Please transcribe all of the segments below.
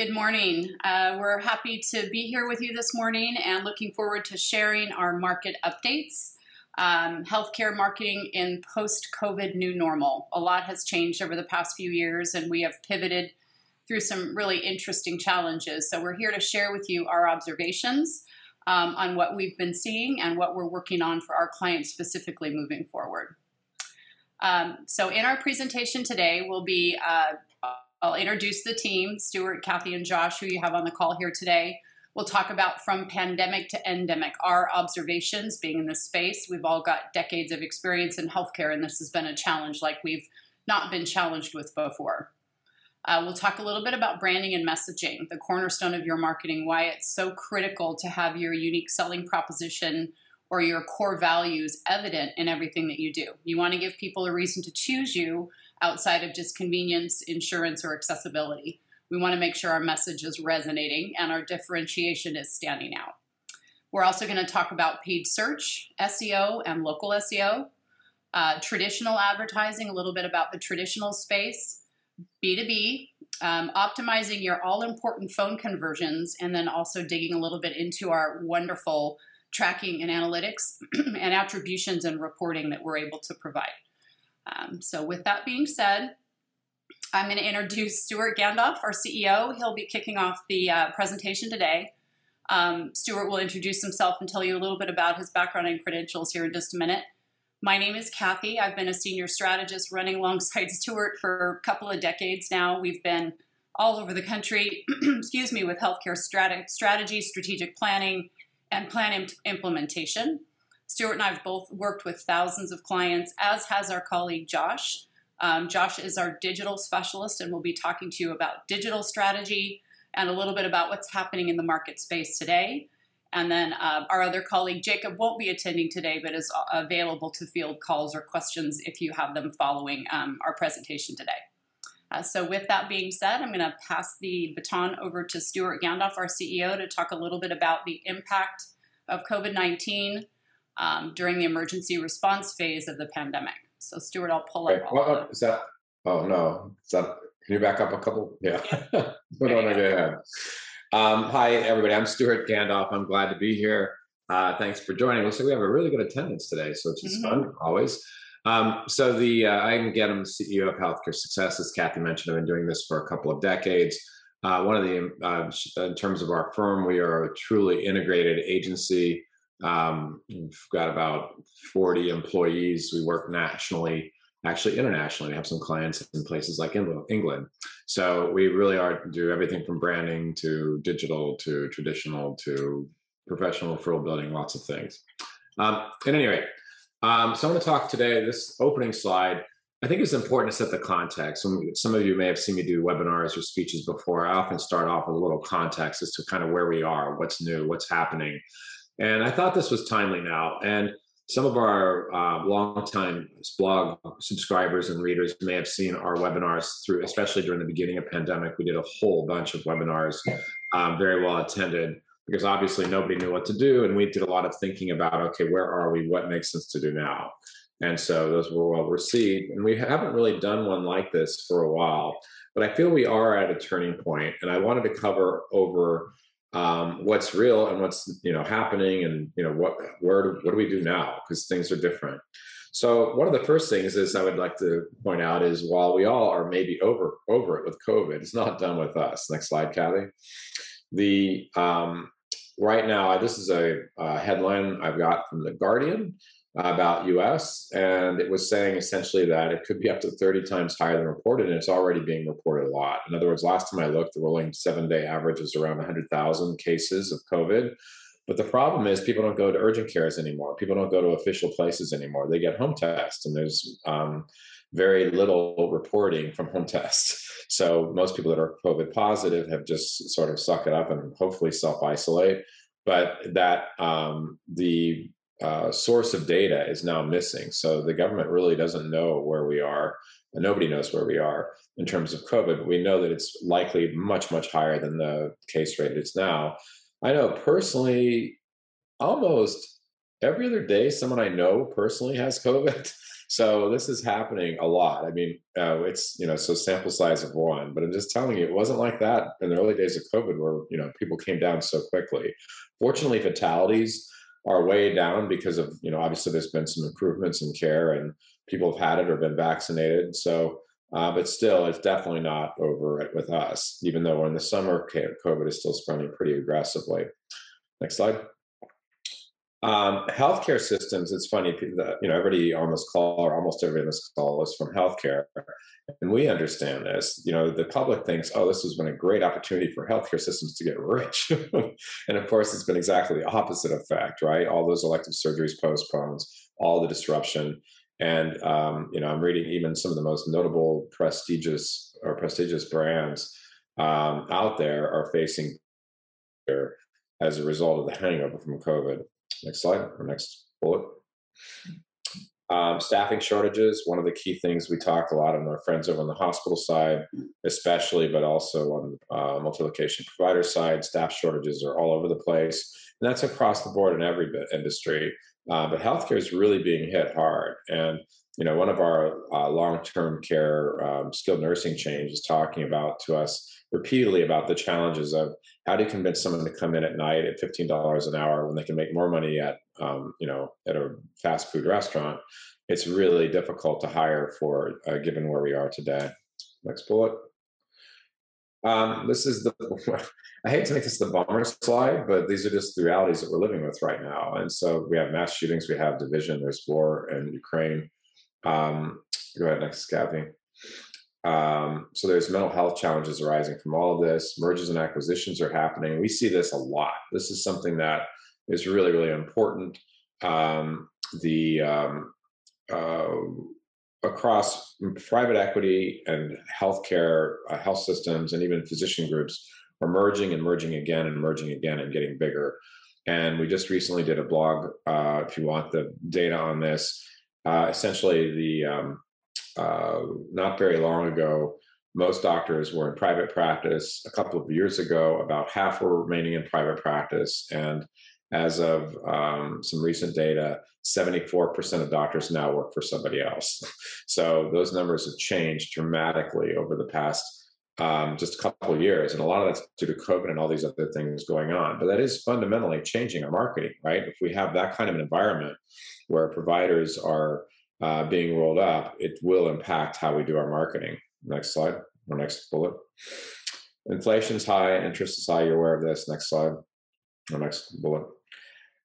Good morning. Uh, we're happy to be here with you this morning and looking forward to sharing our market updates. Um, healthcare marketing in post COVID new normal. A lot has changed over the past few years, and we have pivoted through some really interesting challenges. So, we're here to share with you our observations um, on what we've been seeing and what we're working on for our clients specifically moving forward. Um, so, in our presentation today, we'll be uh, I'll introduce the team Stuart, Kathy, and Josh, who you have on the call here today. We'll talk about from pandemic to endemic, our observations being in this space. We've all got decades of experience in healthcare, and this has been a challenge like we've not been challenged with before. Uh, we'll talk a little bit about branding and messaging, the cornerstone of your marketing, why it's so critical to have your unique selling proposition or your core values evident in everything that you do. You want to give people a reason to choose you outside of just convenience, insurance, or accessibility. We want to make sure our message is resonating and our differentiation is standing out. We're also going to talk about paid search, SEO, and local SEO, uh, traditional advertising, a little bit about the traditional space, B2B, um, optimizing your all important phone conversions, and then also digging a little bit into our wonderful tracking and analytics and attributions and reporting that we're able to provide. Um, so, with that being said, I'm going to introduce Stuart Gandolf, our CEO. He'll be kicking off the uh, presentation today. Um, Stuart will introduce himself and tell you a little bit about his background and credentials here in just a minute. My name is Kathy. I've been a senior strategist running alongside Stuart for a couple of decades now. We've been all over the country, excuse me, with healthcare strat- strategy, strategic planning, and plan imp- implementation. Stuart and I have both worked with thousands of clients, as has our colleague Josh. Um, Josh is our digital specialist, and we'll be talking to you about digital strategy and a little bit about what's happening in the market space today. And then uh, our other colleague Jacob won't be attending today, but is available to field calls or questions if you have them following um, our presentation today. Uh, so, with that being said, I'm going to pass the baton over to Stuart Gandolf, our CEO, to talk a little bit about the impact of COVID 19 um, during the emergency response phase of the pandemic. So, Stuart, I'll pull up. Well, is that? Oh no, is that? Can you back up a couple? Yeah, put on again. Um, hi, everybody. I'm Stuart Gandolf. I'm glad to be here. Uh, thanks for joining. Looks like we have a really good attendance today, so it's just mm-hmm. fun always. Um, so the uh, I'm I'm CEO of Healthcare Success. As Kathy mentioned, I've been doing this for a couple of decades. Uh, one of the, uh, in terms of our firm, we are a truly integrated agency. Um, we've got about 40 employees. We work nationally, actually internationally. We have some clients in places like England. So we really are do everything from branding to digital to traditional to professional referral building, lots of things. Um, at any rate, um, so I'm going to talk today. This opening slide, I think it's important to set the context. Some, some of you may have seen me do webinars or speeches before. I often start off with a little context as to kind of where we are, what's new, what's happening. And I thought this was timely now. And some of our uh, longtime blog subscribers and readers may have seen our webinars through, especially during the beginning of pandemic. We did a whole bunch of webinars, um, very well attended, because obviously nobody knew what to do, and we did a lot of thinking about, okay, where are we? What makes sense to do now? And so those were well received. And we haven't really done one like this for a while, but I feel we are at a turning point, and I wanted to cover over um, what's real and what's you know happening and you know what where what do we do now? Because things are different. So one of the first things is i would like to point out is while we all are maybe over over it with covid it's not done with us. Next slide kathy. The um, right now this is a, a headline i've got from the guardian about US, and it was saying essentially that it could be up to 30 times higher than reported, and it's already being reported a lot. In other words, last time I looked, the rolling seven day average is around 100,000 cases of COVID. But the problem is, people don't go to urgent cares anymore. People don't go to official places anymore. They get home tests, and there's um, very little reporting from home tests. So most people that are COVID positive have just sort of suck it up and hopefully self isolate. But that um, the uh, source of data is now missing. So the government really doesn't know where we are. And nobody knows where we are in terms of COVID. But we know that it's likely much, much higher than the case rate it's now. I know personally, almost every other day, someone I know personally has COVID. So this is happening a lot. I mean, uh, it's you know, so sample size of one, but I'm just telling you, it wasn't like that in the early days of COVID, where you know people came down so quickly. Fortunately, fatalities are way down because of you know obviously there's been some improvements in care and people have had it or been vaccinated. So, uh, but still, it's definitely not over it with us. Even though in the summer, COVID is still spreading pretty aggressively. Next slide. Um, healthcare systems, it's funny, that, you know, everybody on this call or almost everybody on this call is from healthcare. And we understand this. You know, the public thinks, oh, this has been a great opportunity for healthcare systems to get rich. and of course, it's been exactly the opposite effect, right? All those elective surgeries postponed, all the disruption. And, um, you know, I'm reading even some of the most notable prestigious or prestigious brands um, out there are facing as a result of the hangover from COVID. Next slide or next bullet. Um, staffing shortages, one of the key things we talk a lot on our friends over on the hospital side, especially, but also on uh, multi-location provider side, staff shortages are all over the place. And that's across the board in every industry. Uh, but healthcare is really being hit hard. And, you know, one of our uh, long-term care um, skilled nursing chains is talking about to us repeatedly about the challenges of how you convince someone to come in at night at fifteen dollars an hour when they can make more money at um, you know at a fast food restaurant? It's really difficult to hire for uh, given where we are today. Next bullet. Um, this is the. I hate to make this the bummer slide, but these are just the realities that we're living with right now. And so we have mass shootings, we have division, there's war in Ukraine. Um, go ahead, next, Kathy. Um, so there's mental health challenges arising from all of this. Mergers and acquisitions are happening. We see this a lot. This is something that is really, really important. Um, the um, uh, across private equity and healthcare, uh, health systems, and even physician groups are merging and merging again and merging again and getting bigger. And we just recently did a blog. Uh, if you want the data on this, uh, essentially the um, uh, not very long ago, most doctors were in private practice. A couple of years ago, about half were remaining in private practice. And as of um, some recent data, 74% of doctors now work for somebody else. So those numbers have changed dramatically over the past um, just a couple of years. And a lot of that's due to COVID and all these other things going on. But that is fundamentally changing our marketing, right? If we have that kind of an environment where providers are uh, being rolled up, it will impact how we do our marketing. Next slide, or next bullet. Inflation's high, interest is high. You're aware of this. Next slide, or next bullet.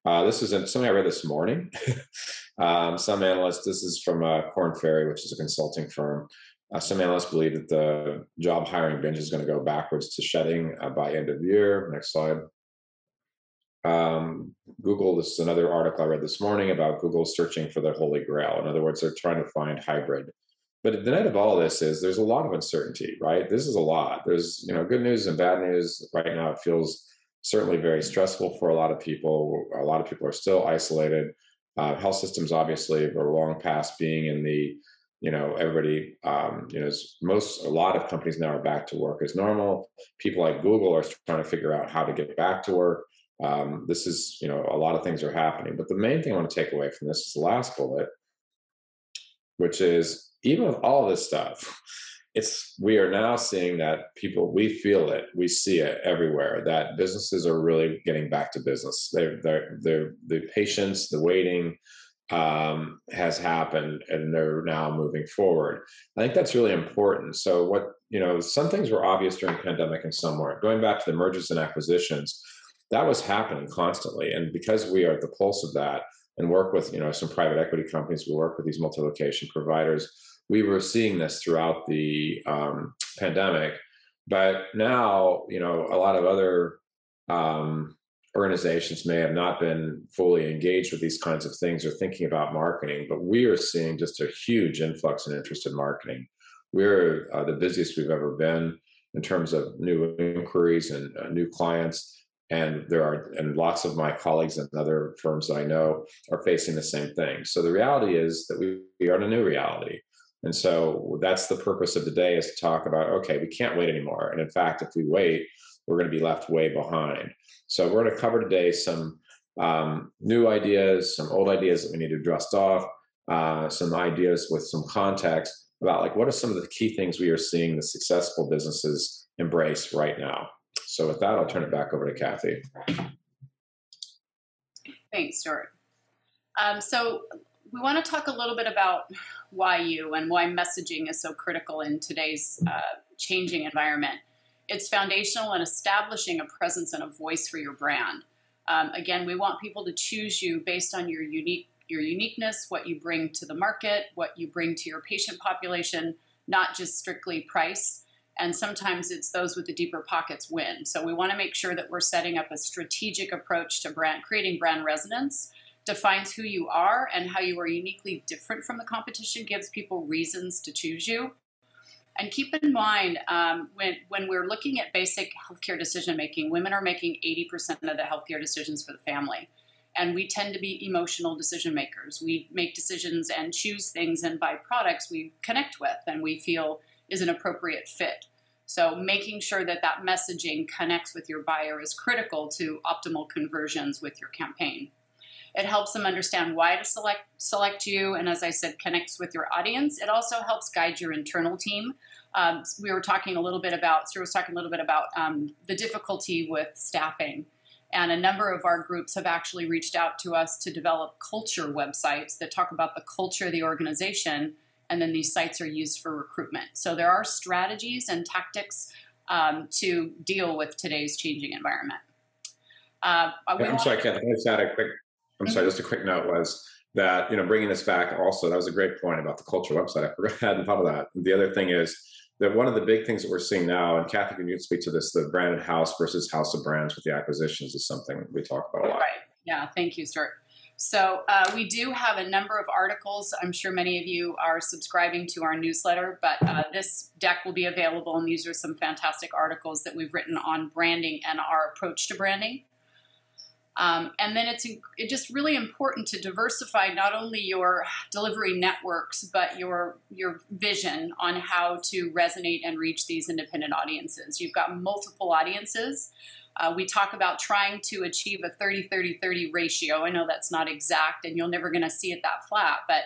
Uh, this is something I read this morning. um, some analysts, this is from uh, Korn Ferry, which is a consulting firm. Uh, some analysts believe that the job hiring binge is going to go backwards to shedding uh, by end of year. Next slide um, Google, this is another article I read this morning about Google searching for the holy grail. In other words, they're trying to find hybrid. But the net of all this is there's a lot of uncertainty, right? This is a lot. There's, you know, good news and bad news. Right now, it feels certainly very stressful for a lot of people. A lot of people are still isolated. Uh, health systems, obviously, are long past being in the, you know, everybody, um, you know, most, a lot of companies now are back to work as normal. People like Google are trying to figure out how to get back to work um, this is, you know, a lot of things are happening. But the main thing I want to take away from this is the last bullet, which is even with all this stuff, it's we are now seeing that people we feel it, we see it everywhere. That businesses are really getting back to business. They're they're, they're the patience, the waiting um, has happened, and they're now moving forward. I think that's really important. So what you know, some things were obvious during pandemic and some weren't. Going back to the mergers and acquisitions that was happening constantly. And because we are at the pulse of that and work with, you know, some private equity companies, we work with these multi-location providers. We were seeing this throughout the um, pandemic, but now, you know, a lot of other um, organizations may have not been fully engaged with these kinds of things or thinking about marketing, but we are seeing just a huge influx in interest in marketing. We're uh, the busiest we've ever been in terms of new inquiries and uh, new clients and there are and lots of my colleagues and other firms that i know are facing the same thing. So the reality is that we, we are in a new reality. And so that's the purpose of the day is to talk about okay we can't wait anymore. And in fact if we wait we're going to be left way behind. So we're going to cover today some um, new ideas, some old ideas that we need to dust off, uh, some ideas with some context about like what are some of the key things we are seeing the successful businesses embrace right now. So with that, I'll turn it back over to Kathy. Thanks, Stuart. Um, so we want to talk a little bit about why you and why messaging is so critical in today's uh, changing environment. It's foundational in establishing a presence and a voice for your brand. Um, again, we want people to choose you based on your unique your uniqueness, what you bring to the market, what you bring to your patient population, not just strictly price. And sometimes it's those with the deeper pockets win. So we want to make sure that we're setting up a strategic approach to brand creating brand resonance defines who you are and how you are uniquely different from the competition gives people reasons to choose you and keep in mind um, when, when we're looking at basic healthcare decision making, women are making 80% of the healthcare decisions for the family. And we tend to be emotional decision makers. We make decisions and choose things and buy products we connect with and we feel is an appropriate fit. So, making sure that that messaging connects with your buyer is critical to optimal conversions with your campaign. It helps them understand why to select select you, and as I said, connects with your audience. It also helps guide your internal team. Um, we were talking a little bit about, Sir was talking a little bit about um, the difficulty with staffing. And a number of our groups have actually reached out to us to develop culture websites that talk about the culture of the organization. And then these sites are used for recruitment. So there are strategies and tactics um, to deal with today's changing environment. Uh, I'm sorry, Kathy, I just add a quick I'm sorry, just a quick note was that, you know, bringing this back also, that was a great point about the culture website. I forgot, I hadn't thought of that. And the other thing is that one of the big things that we're seeing now, and Kathy, can you speak to this, the branded house versus house of brands with the acquisitions is something we talk about a lot. Right. Yeah. Thank you, Stuart. So uh, we do have a number of articles. I'm sure many of you are subscribing to our newsletter, but uh, this deck will be available, and these are some fantastic articles that we've written on branding and our approach to branding. Um, and then it's, it's just really important to diversify not only your delivery networks, but your, your vision on how to resonate and reach these independent audiences. You've got multiple audiences. Uh, we talk about trying to achieve a 30 30 30 ratio. I know that's not exact and you're never going to see it that flat, but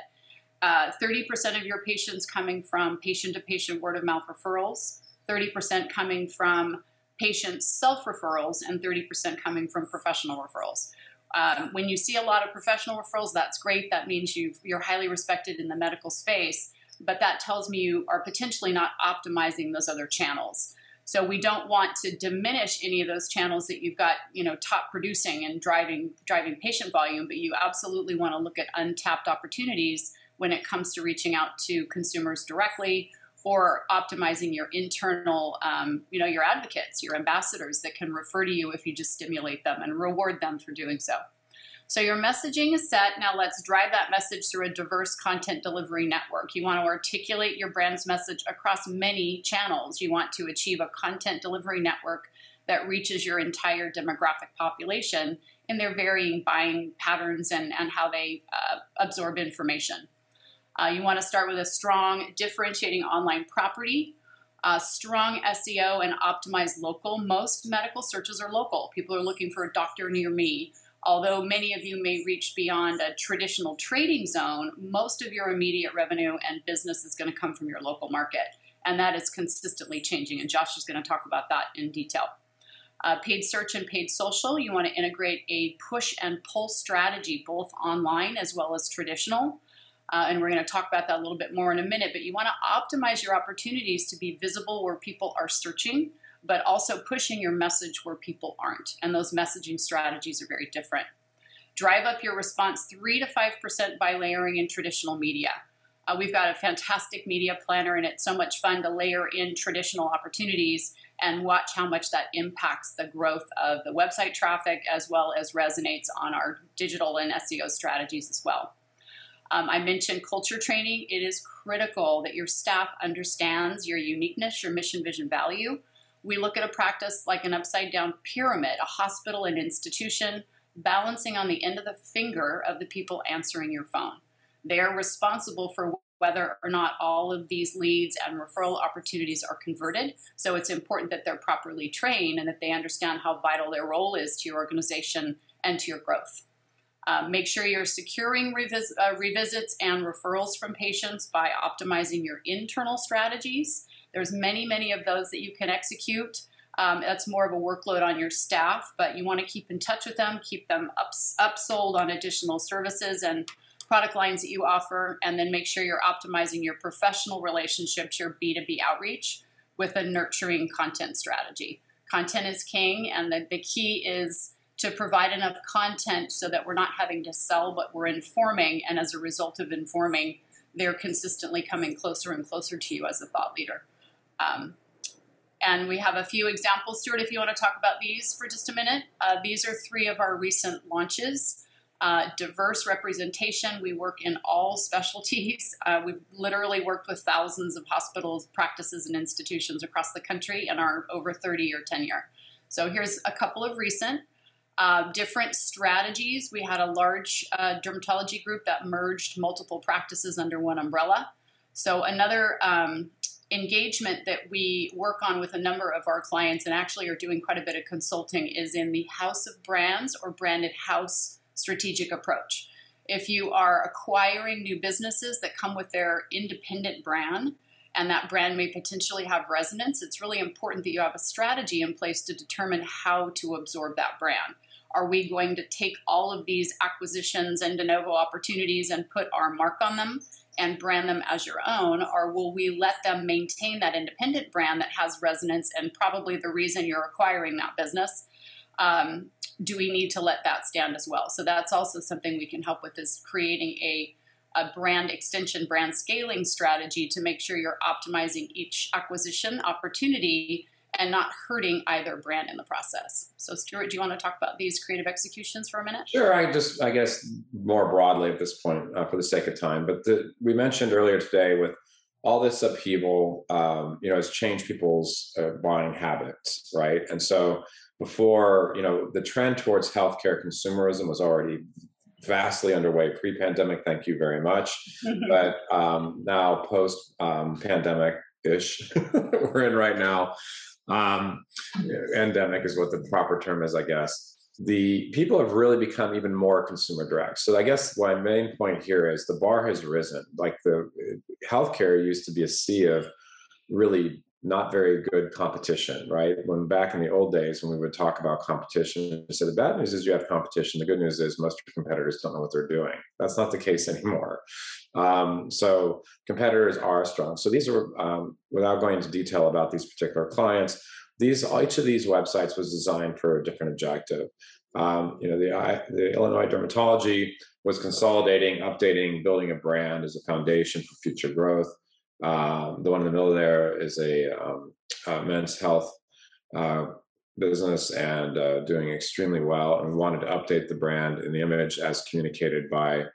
uh, 30% of your patients coming from patient to patient word of mouth referrals, 30% coming from patients self referrals and 30% coming from professional referrals. Um, when you see a lot of professional referrals, that's great. That means you are highly respected in the medical space, but that tells me you are potentially not optimizing those other channels. So we don't want to diminish any of those channels that you've got, you know, top producing and driving driving patient volume, but you absolutely want to look at untapped opportunities when it comes to reaching out to consumers directly or optimizing your internal, um, you know, your advocates, your ambassadors that can refer to you if you just stimulate them and reward them for doing so. So your messaging is set. Now let's drive that message through a diverse content delivery network. You want to articulate your brand's message across many channels. You want to achieve a content delivery network that reaches your entire demographic population in their varying buying patterns and, and how they uh, absorb information. Uh, you want to start with a strong differentiating online property, uh, strong SEO, and optimized local. Most medical searches are local. People are looking for a doctor near me. Although many of you may reach beyond a traditional trading zone, most of your immediate revenue and business is going to come from your local market. And that is consistently changing. And Josh is going to talk about that in detail. Uh, paid search and paid social, you want to integrate a push and pull strategy, both online as well as traditional. Uh, and we're going to talk about that a little bit more in a minute. But you want to optimize your opportunities to be visible where people are searching, but also pushing your message where people aren't. And those messaging strategies are very different. Drive up your response 3 to 5% by layering in traditional media. Uh, we've got a fantastic media planner, and it's so much fun to layer in traditional opportunities and watch how much that impacts the growth of the website traffic as well as resonates on our digital and SEO strategies as well. Um, I mentioned culture training. It is critical that your staff understands your uniqueness, your mission, vision, value. We look at a practice like an upside down pyramid, a hospital, an institution, balancing on the end of the finger of the people answering your phone. They are responsible for whether or not all of these leads and referral opportunities are converted. So it's important that they're properly trained and that they understand how vital their role is to your organization and to your growth. Uh, make sure you're securing revis- uh, revisits and referrals from patients by optimizing your internal strategies. There's many, many of those that you can execute. Um, that's more of a workload on your staff, but you want to keep in touch with them, keep them ups, upsold on additional services and product lines that you offer, and then make sure you're optimizing your professional relationships, your B2B outreach with a nurturing content strategy. Content is king, and the, the key is to provide enough content so that we're not having to sell, but we're informing, and as a result of informing, they're consistently coming closer and closer to you as a thought leader. Um, and we have a few examples, Stuart, if you want to talk about these for just a minute. Uh, these are three of our recent launches. Uh, diverse representation. We work in all specialties. Uh, we've literally worked with thousands of hospitals, practices, and institutions across the country in our over 30 year tenure. So here's a couple of recent. Uh, different strategies. We had a large uh, dermatology group that merged multiple practices under one umbrella. So, another um, engagement that we work on with a number of our clients and actually are doing quite a bit of consulting is in the house of brands or branded house strategic approach. If you are acquiring new businesses that come with their independent brand, and that brand may potentially have resonance, it's really important that you have a strategy in place to determine how to absorb that brand. Are we going to take all of these acquisitions and de novo opportunities and put our mark on them and brand them as your own? Or will we let them maintain that independent brand that has resonance and probably the reason you're acquiring that business? Um, do we need to let that stand as well? So that's also something we can help with is creating a, a brand extension, brand scaling strategy to make sure you're optimizing each acquisition opportunity and not hurting either brand in the process. So, Stuart, do you want to talk about these creative executions for a minute? Sure. I just, I guess, more broadly at this point, uh, for the sake of time. But the, we mentioned earlier today with all this upheaval, um, you know, has changed people's uh, buying habits, right? And so, before, you know, the trend towards healthcare consumerism was already vastly underway pre-pandemic. Thank you very much. but um, now, post-pandemic um, ish, we're in right now um, endemic is what the proper term is, I guess. The people have really become even more consumer direct. So I guess my main point here is the bar has risen. Like the healthcare used to be a sea of really not very good competition, right? When back in the old days, when we would talk about competition, so the bad news is you have competition. The good news is most competitors don't know what they're doing. That's not the case anymore. Um, so competitors are strong. So these are, um, without going into detail about these particular clients, these each of these websites was designed for a different objective. Um, you know, the, the Illinois Dermatology was consolidating, updating, building a brand as a foundation for future growth. Um, the one in the middle there is a, um, a men's health uh, business and uh, doing extremely well. And we wanted to update the brand and the image as communicated by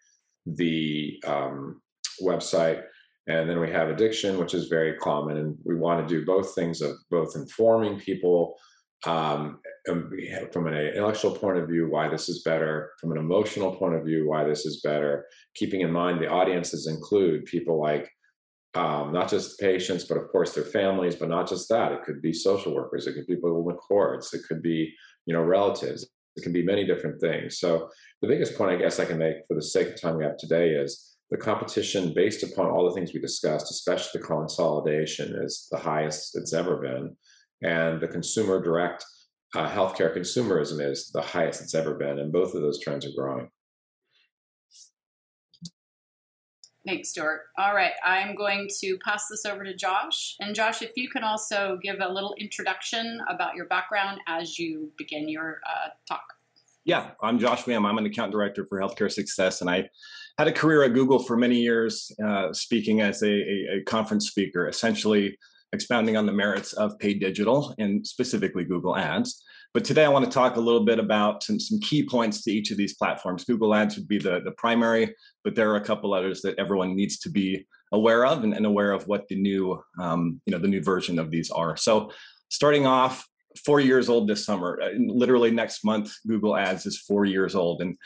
the um, website. And then we have addiction, which is very common. And we want to do both things of both informing people um, from an intellectual point of view, why this is better, from an emotional point of view, why this is better, keeping in mind the audiences include people like um, not just patients, but of course their families, but not just that. It could be social workers, it could be people in the courts, it could be, you know, relatives, it can be many different things. So the biggest point I guess I can make for the sake of time we have today is the competition based upon all the things we discussed, especially the consolidation, is the highest it's ever been. And the consumer direct uh, healthcare consumerism is the highest it's ever been. And both of those trends are growing. Thanks, Stuart. All right, I'm going to pass this over to Josh. And Josh, if you can also give a little introduction about your background as you begin your uh, talk. Yeah, I'm Josh Wham. I'm an account director for healthcare success, and I had a career at Google for many years, uh, speaking as a, a, a, conference speaker, essentially expounding on the merits of paid digital and specifically Google Ads. But today I want to talk a little bit about some, some key points to each of these platforms. Google Ads would be the, the primary, but there are a couple others that everyone needs to be aware of and, and aware of what the new, um, you know, the new version of these are. So starting off, four years old this summer. Uh, literally next month, Google Ads is four years old. And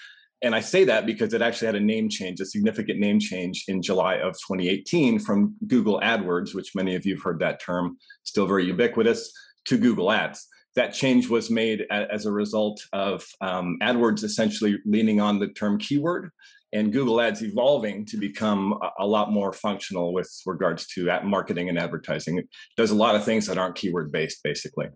and I say that because it actually had a name change, a significant name change in July of 2018 from Google AdWords, which many of you have heard that term, still very ubiquitous, to Google Ads. That change was made as a result of um, AdWords essentially leaning on the term keyword and Google Ads evolving to become a, a lot more functional with regards to marketing and advertising. It does a lot of things that aren't keyword based, basically.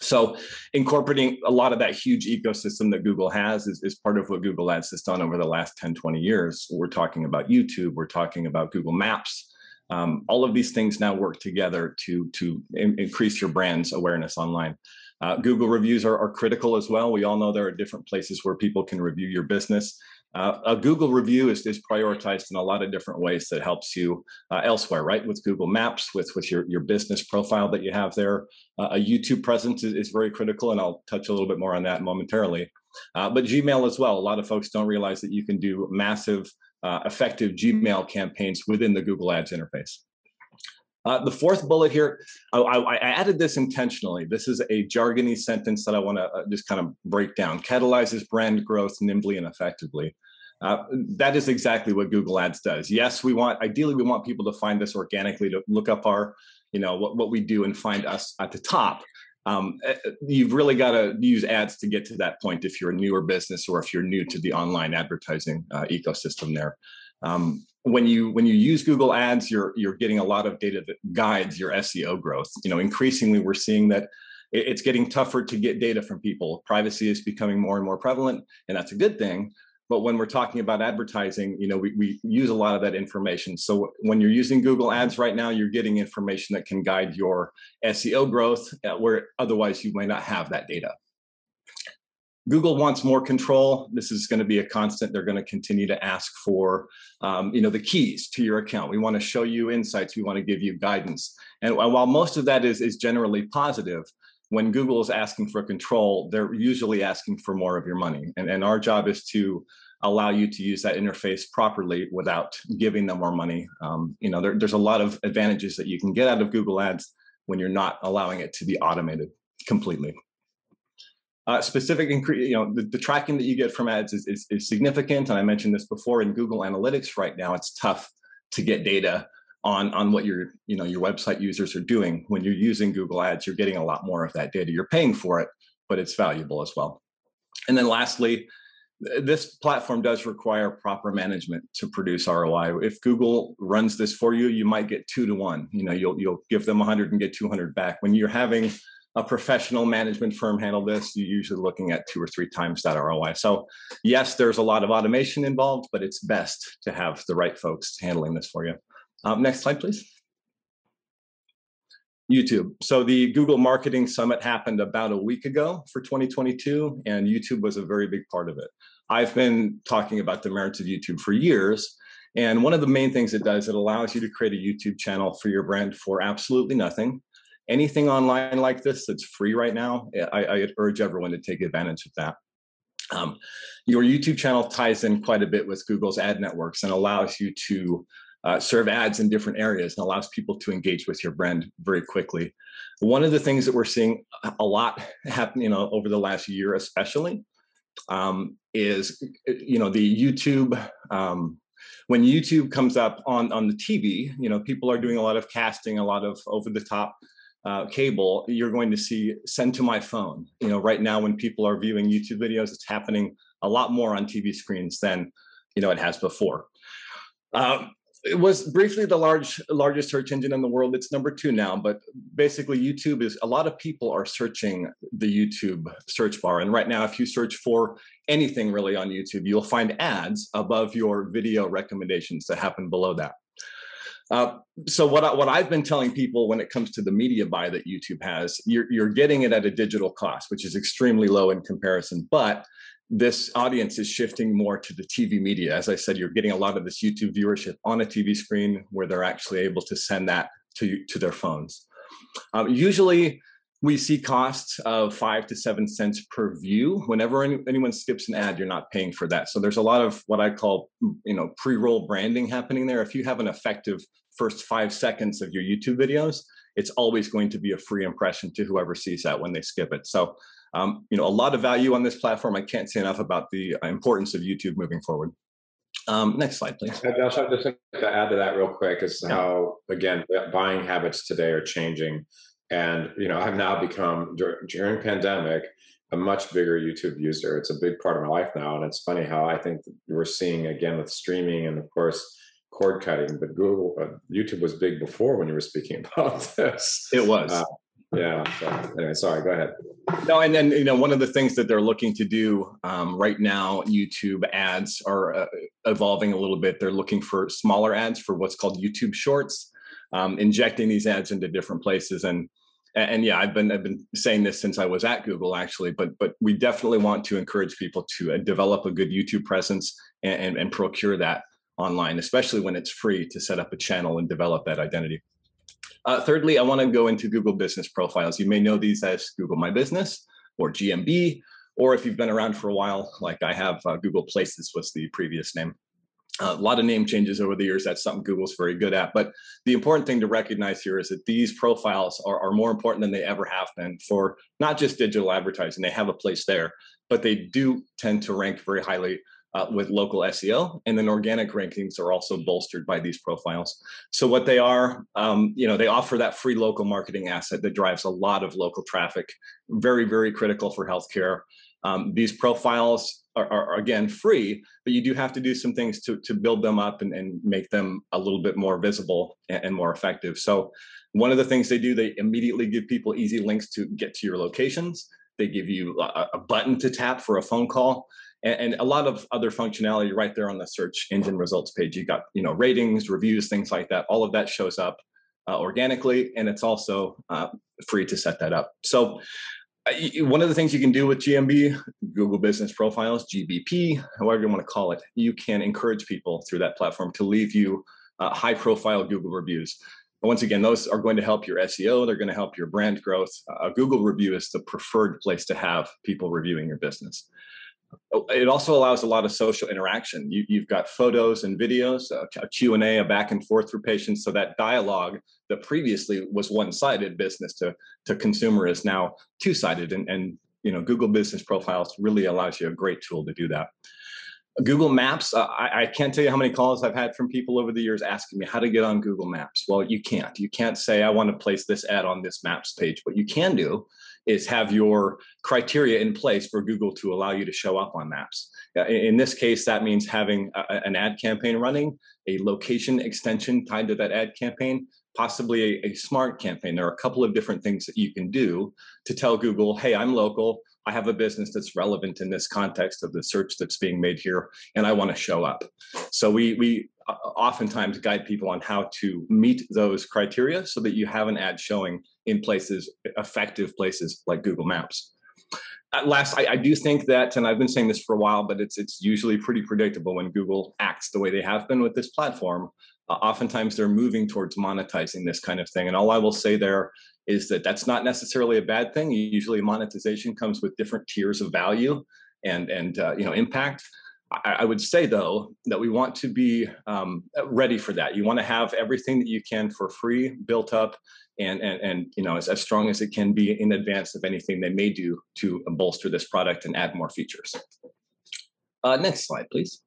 So incorporating a lot of that huge ecosystem that Google has is, is part of what Google Ads has done over the last 10, 20 years. We're talking about YouTube, we're talking about Google Maps. Um, all of these things now work together to, to in, increase your brand's awareness online. Uh, Google reviews are, are, critical as well. We all know there are different places where people can review your business. Uh, a Google review is, is prioritized in a lot of different ways that helps you uh, elsewhere, right? With Google Maps, with, with your, your business profile that you have there. Uh, a YouTube presence is, is, very critical, and I'll touch a little bit more on that momentarily. Uh, but Gmail as well. A lot of folks don't realize that you can do massive, uh, effective Gmail campaigns within the Google Ads interface. Uh, the fourth bullet here, I, I, added this intentionally. This is a jargony sentence that I want to uh, just kind of break down. Catalyzes brand growth nimbly and effectively. Uh, that is exactly what Google Ads does. Yes, we want ideally we want people to find us organically to look up our, you know, what, what we do and find us at the top. Um, eh, eh, you've really got to use ads to get to that point if you're a newer business or if you're new to the online advertising uh, ecosystem there. Um, when you when you use Google Ads, you're you're getting a lot of data that guides your SEO growth. You know, increasingly we're seeing that it's getting tougher to get data from people. Privacy is becoming more and more prevalent, and that's a good thing. But when we're talking about advertising, you know, we, we use a lot of that information. So when you're using Google Ads right now, you're getting information that can guide your SEO growth, uh, where otherwise you might not have that data. Google wants more control. This is going to be a constant. They're going to continue to ask for, um, you know, the keys to your account. We want to show you insights. We want to give you guidance. And while most of that is is generally positive, when Google is asking for control, they're usually asking for more of your money. And, and our job is to allow you to use that interface properly without giving them more money. Um, you know, there, there's a lot of advantages that you can get out of Google Ads when you're not allowing it to be automated completely. Uh, specific, incre- you know, the, the, tracking that you get from ads is, is, is, significant. And I mentioned this before in Google Analytics right now, it's tough to get data on, on what your, you know, your website users are doing. When you're using Google Ads, you're getting a lot more of that data. You're paying for it, but it's valuable as well. And then lastly, this platform does require proper management to produce ROI. If Google runs this for you, you might get two to one. You know, you'll you'll give them 100 and get 200 back. When you're having a professional management firm handle this, you're usually looking at two or three times that ROI. So, yes, there's a lot of automation involved, but it's best to have the right folks handling this for you. Um, next slide, please. YouTube. So the Google Marketing Summit happened about a week ago for 2022, and YouTube was a very big part of it. I've been talking about the merits of YouTube for years. And one of the main things it does, it allows you to create a YouTube channel for your brand for absolutely nothing anything online like this that's free right now, I, I urge everyone to take advantage of that. Um, your YouTube channel ties in quite a bit with Google's ad networks and allows you to uh, serve ads in different areas and allows people to engage with your brand very quickly. One of the things that we're seeing a lot happen, you know, over the last year, especially, um, is you know the YouTube. Um, when YouTube comes up on on the TV, you know, people are doing a lot of casting, a lot of over the top uh, cable, you're going to see send to my phone. You know, right now when people are viewing YouTube videos, it's happening a lot more on TV screens than you know it has before. Um, it was briefly the large largest search engine in the world. It's number two now, but basically YouTube is a lot of people are searching the YouTube search bar. And right now, if you search for anything really on YouTube, you'll find ads above your video recommendations that happen below that. Uh, so what I, what I've been telling people when it comes to the media buy that YouTube has, you're you're getting it at a digital cost, which is extremely low in comparison. But this audience is shifting more to the TV media. As I said, you're getting a lot of this YouTube viewership on a TV screen where they're actually able to send that to to their phones. Um, usually, we see costs of five to seven cents per view. Whenever any, anyone skips an ad, you're not paying for that. So there's a lot of what I call, you know, pre-roll branding happening there. If you have an effective first five seconds of your YouTube videos, it's always going to be a free impression to whoever sees that when they skip it. So Um, you know, a lot of value on this platform. I can't say enough about the importance of YouTube moving forward. Um, next slide, please. I just to add to that real quick is yeah. how again buying habits today are changing, and you know I've now become during pandemic a much bigger YouTube user. It's a big part of my life now, and it's funny how I think we're seeing again with streaming and of course cord cutting. But Google, uh, YouTube was big before when you were speaking about this. It was. Uh, yeah. So, anyway, sorry. Go ahead. No, and then you know one of the things that they're looking to do um, right now, YouTube ads are uh, evolving a little bit. They're looking for smaller ads for what's called YouTube Shorts, um, injecting these ads into different places and. And yeah, I've been I've been saying this since I was at Google actually, but but we definitely want to encourage people to uh, develop a good YouTube presence and, and, and procure that online, especially when it's free to set up a channel and develop that identity. Uh, thirdly, I want to go into Google Business Profiles. You may know these as Google My Business or GMB, or if you've been around for a while, like I have, uh, Google Places was the previous name. A lot of name changes over the years. That's something Google's very good at. But the important thing to recognize here is that these profiles are, are more important than they ever have been for not just digital advertising. They have a place there, but they do tend to rank very highly uh, with local SEO, and then organic rankings are also bolstered by these profiles. So what they are, um, you know, they offer that free local marketing asset that drives a lot of local traffic. Very, very critical for healthcare. Um, these profiles are, are, again free, but you do have to do some things to to build them up and, and make them a little bit more visible and, and more effective. So one of the things they do, they immediately give people easy links to get to your locations. They give you a, a button to tap for a phone call and, a lot of other functionality right there on the search engine results page. You got you know ratings, reviews, things like that. All of that shows up uh, organically, and it's also uh, free to set that up. So. One of the things you can do with GMB, Google Business Profiles, GBP, however you want to call it, you can encourage people through that platform to leave you uh, high profile Google reviews. once again, those are going to help your SEO. They're going to help your brand growth. A Google review is the preferred place to have people reviewing your business. It also allows a lot of social interaction. You, have got photos and videos, a, a Q&A, a back and forth for patients. So that dialogue that previously was one-sided business to, to consumer is now two-sided. And, and you know, Google Business Profiles really allows you a great tool to do that. Google Maps, uh, I, I, can't tell you how many calls I've had from people over the years asking me how to get on Google Maps. Well, you can't. You can't say, I want to place this ad on this Maps page. What you can do is have your criteria in place for Google to allow you to show up on maps. Uh, in this case, that means having a, an ad campaign running, a location extension tied to that ad campaign, possibly a, a, smart campaign. There are a couple of different things that you can do to tell Google, hey, I'm local. I have a business that's relevant in this context of the search that's being made here, and I want to show up. So we we uh, oftentimes guide people on how to meet those criteria so that you have an ad showing in places, effective places like Google Maps. At last, I, I, do think that, and I've been saying this for a while, but it's it's usually pretty predictable when Google acts the way they have been with this platform. Oftentimes, they're moving towards monetizing this kind of thing, and all I will say there is that that's not necessarily a bad thing. Usually, monetization comes with different tiers of value and and uh, you know impact. I, I, would say though that we want to be um, ready for that. You want to have everything that you can for free built up and and, and you know as, as strong as it can be in advance of anything they may do to bolster this product and add more features. Uh, next slide, please.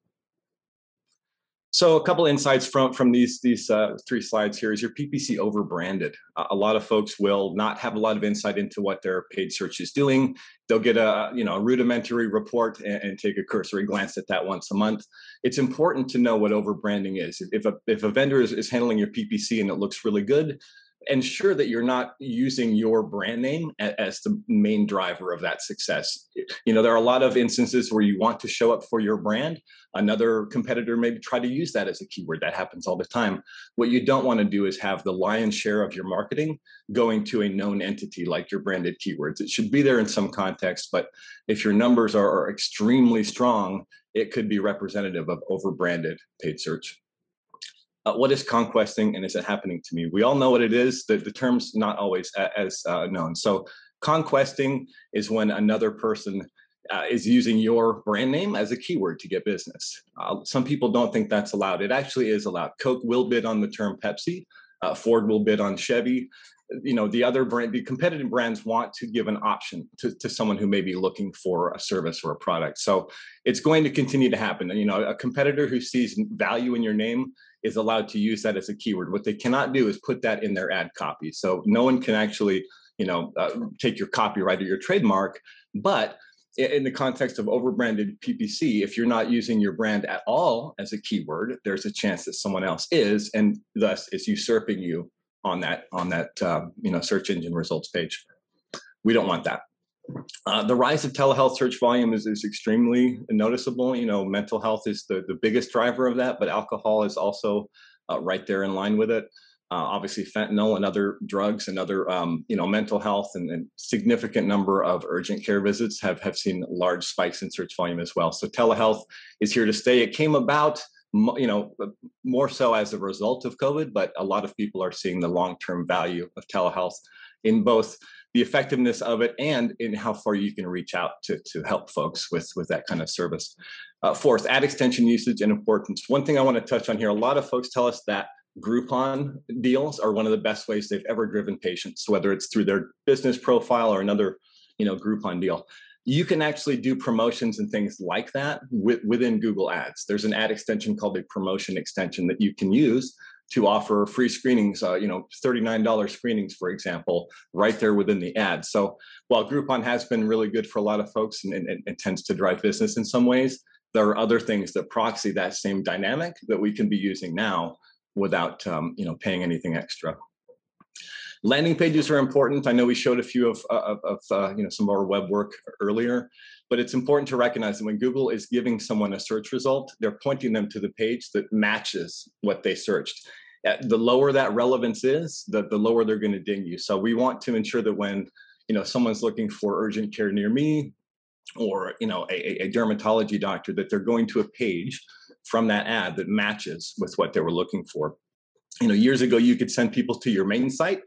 So a couple insights from from these these uh, three slides here is your PPC over branded. Uh, a lot of folks will not have a lot of insight into what their paid search is doing. They'll get a you know a rudimentary report and, and take a cursory glance at that once a month. It's important to know what over branding is. If a if a vendor is, is handling your PPC and it looks really good, ensure that you're not using your brand name as the main driver of that success. You know, there are a lot of instances where you want to show up for your brand. Another competitor maybe try to use that as a keyword. That happens all the time. What you don't want to do is have the lion's share of your marketing going to a known entity like your branded keywords. It should be there in some context, but if your numbers are, extremely strong, it could be representative of over branded paid search uh, what is conquesting and is it happening to me? We all know what it is. The, the term's not always as uh, known. So conquesting is when another person uh, is using your brand name as a keyword to get business. Uh, some people don't think that's allowed. It actually is allowed. Coke will bid on the term Pepsi. Uh, Ford will bid on Chevy. You know the other brand the competitive brands want to give an option to, to someone who may be looking for a service or a product. So it's going to continue to happen. You know a competitor who sees value in your name is allowed to use that as a keyword. What they cannot do is put that in their ad copy. So no one can actually you know uh, take your copyright or your trademark but in the context of overbranded PPC, if you're not using your brand at all as a keyword, there's a chance that someone else is, and thus is usurping you on that on that um, you know search engine results page. We don't want that. Uh, the rise of telehealth search volume is, is extremely noticeable. You know, mental health is the, the biggest driver of that, but alcohol is also uh, right there in line with it. Uh, obviously, fentanyl and other drugs and other, um, you know, mental health and, and, significant number of urgent care visits have, have seen large spikes in search volume as well. So telehealth is here to stay. It came about you know, uh, more so as a result of COVID, but a lot of people are seeing the long-term value of telehealth in both the effectiveness of it and in how far you can reach out to, to help folks with, with that kind of service. Uh, fourth, ad extension usage and importance. One thing I want to touch on here, a lot of folks tell us that Groupon deals are one of the best ways they've ever driven patients, whether it's through their business profile or another, you know, Groupon deal you can actually do promotions and things like that with, within Google Ads. There's an ad extension called a promotion extension that you can use to offer free screenings, uh, you know, $39 screenings, for example, right there within the ad. So while Groupon has been really good for a lot of folks and, and, and tends to drive business in some ways, there are other things that proxy that same dynamic that we can be using now without, um, you know, paying anything extra. Landing pages are important. I know we showed a few of, uh, of, of uh, you know some of our web work earlier, but it's important to recognize that when Google is giving someone a search result, they're pointing them to the page that matches what they searched. The lower that relevance is, the, the lower they're going to ding you. So we want to ensure that when you know someone's looking for urgent care near me, or you know a, a dermatology doctor, that they're going to a page from that ad that matches with what they were looking for. You know, years ago you could send people to your main site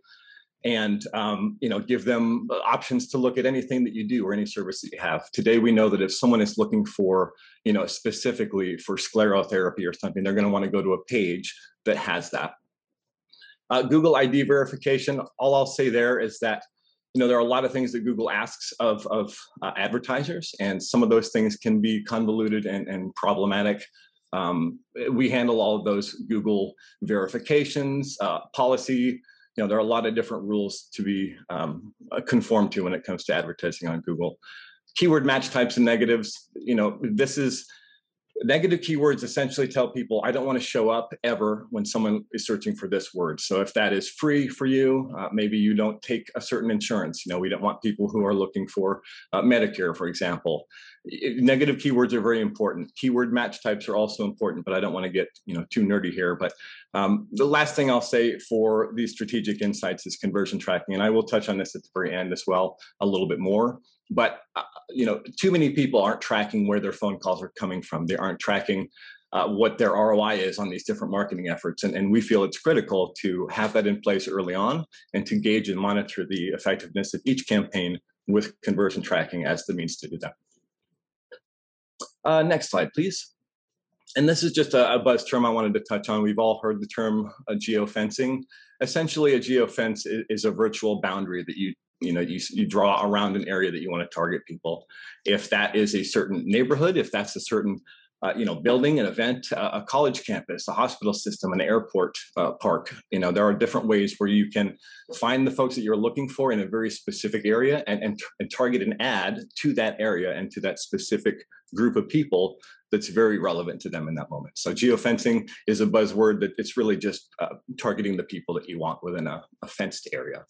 and um, you know give them options to look at anything that you do or any service that you have. Today we know that if someone is looking for you know specifically for sclerotherapy or something they're going to want to go to a page that has that. Uh, google id verification all i'll say there is that you know there are a lot of things that google asks of, of uh, advertisers and some of those things can be convoluted and, and problematic. Um, we handle all of those google verifications uh, policy you know, there are a lot of different rules to be um, uh, conformed to when it comes to advertising on Google. Keyword match types and negatives, you know, this is negative keywords essentially tell people I don't want to show up ever when someone is searching for this word. So if that is free for you, uh, maybe you don't take a certain insurance. You know, we don't want people who are looking for uh, Medicare, for example. Negative keywords are very important. Keyword match types are also important, but I don't want to get you know too nerdy here. But um, the last thing I'll say for these strategic insights is conversion tracking, and I will touch on this at the very end as well a little bit more but uh, you know too many people aren't tracking where their phone calls are coming from they aren't tracking uh, what their roi is on these different marketing efforts and, and we feel it's critical to have that in place early on and to gauge and monitor the effectiveness of each campaign with conversion tracking as the means to do that uh, next slide please and this is just a, a, buzz term I wanted to touch on. We've all heard the term uh, geofencing. Essentially, a geofence is, is, a virtual boundary that you you know you, you draw around an area that you want to target people. If that is a certain neighborhood if that's a certain uh, you know building an event uh, a college campus a hospital system an airport uh, park you know there are different ways where you can find the folks that you're looking for in a very specific area and, and, and target an ad to that area and to that specific group of people that's very relevant to them in that moment. So geofencing is a buzzword that it's really just uh, targeting the people that you want within a, a fenced area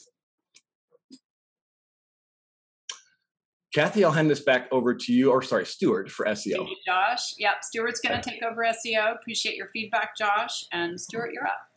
Kathy, I'll hand this back over to you, or sorry, Stuart for SEO. Thank you, Josh. Yep, Stuart's going to take over SEO. Appreciate your feedback, Josh. And Stuart, you're up.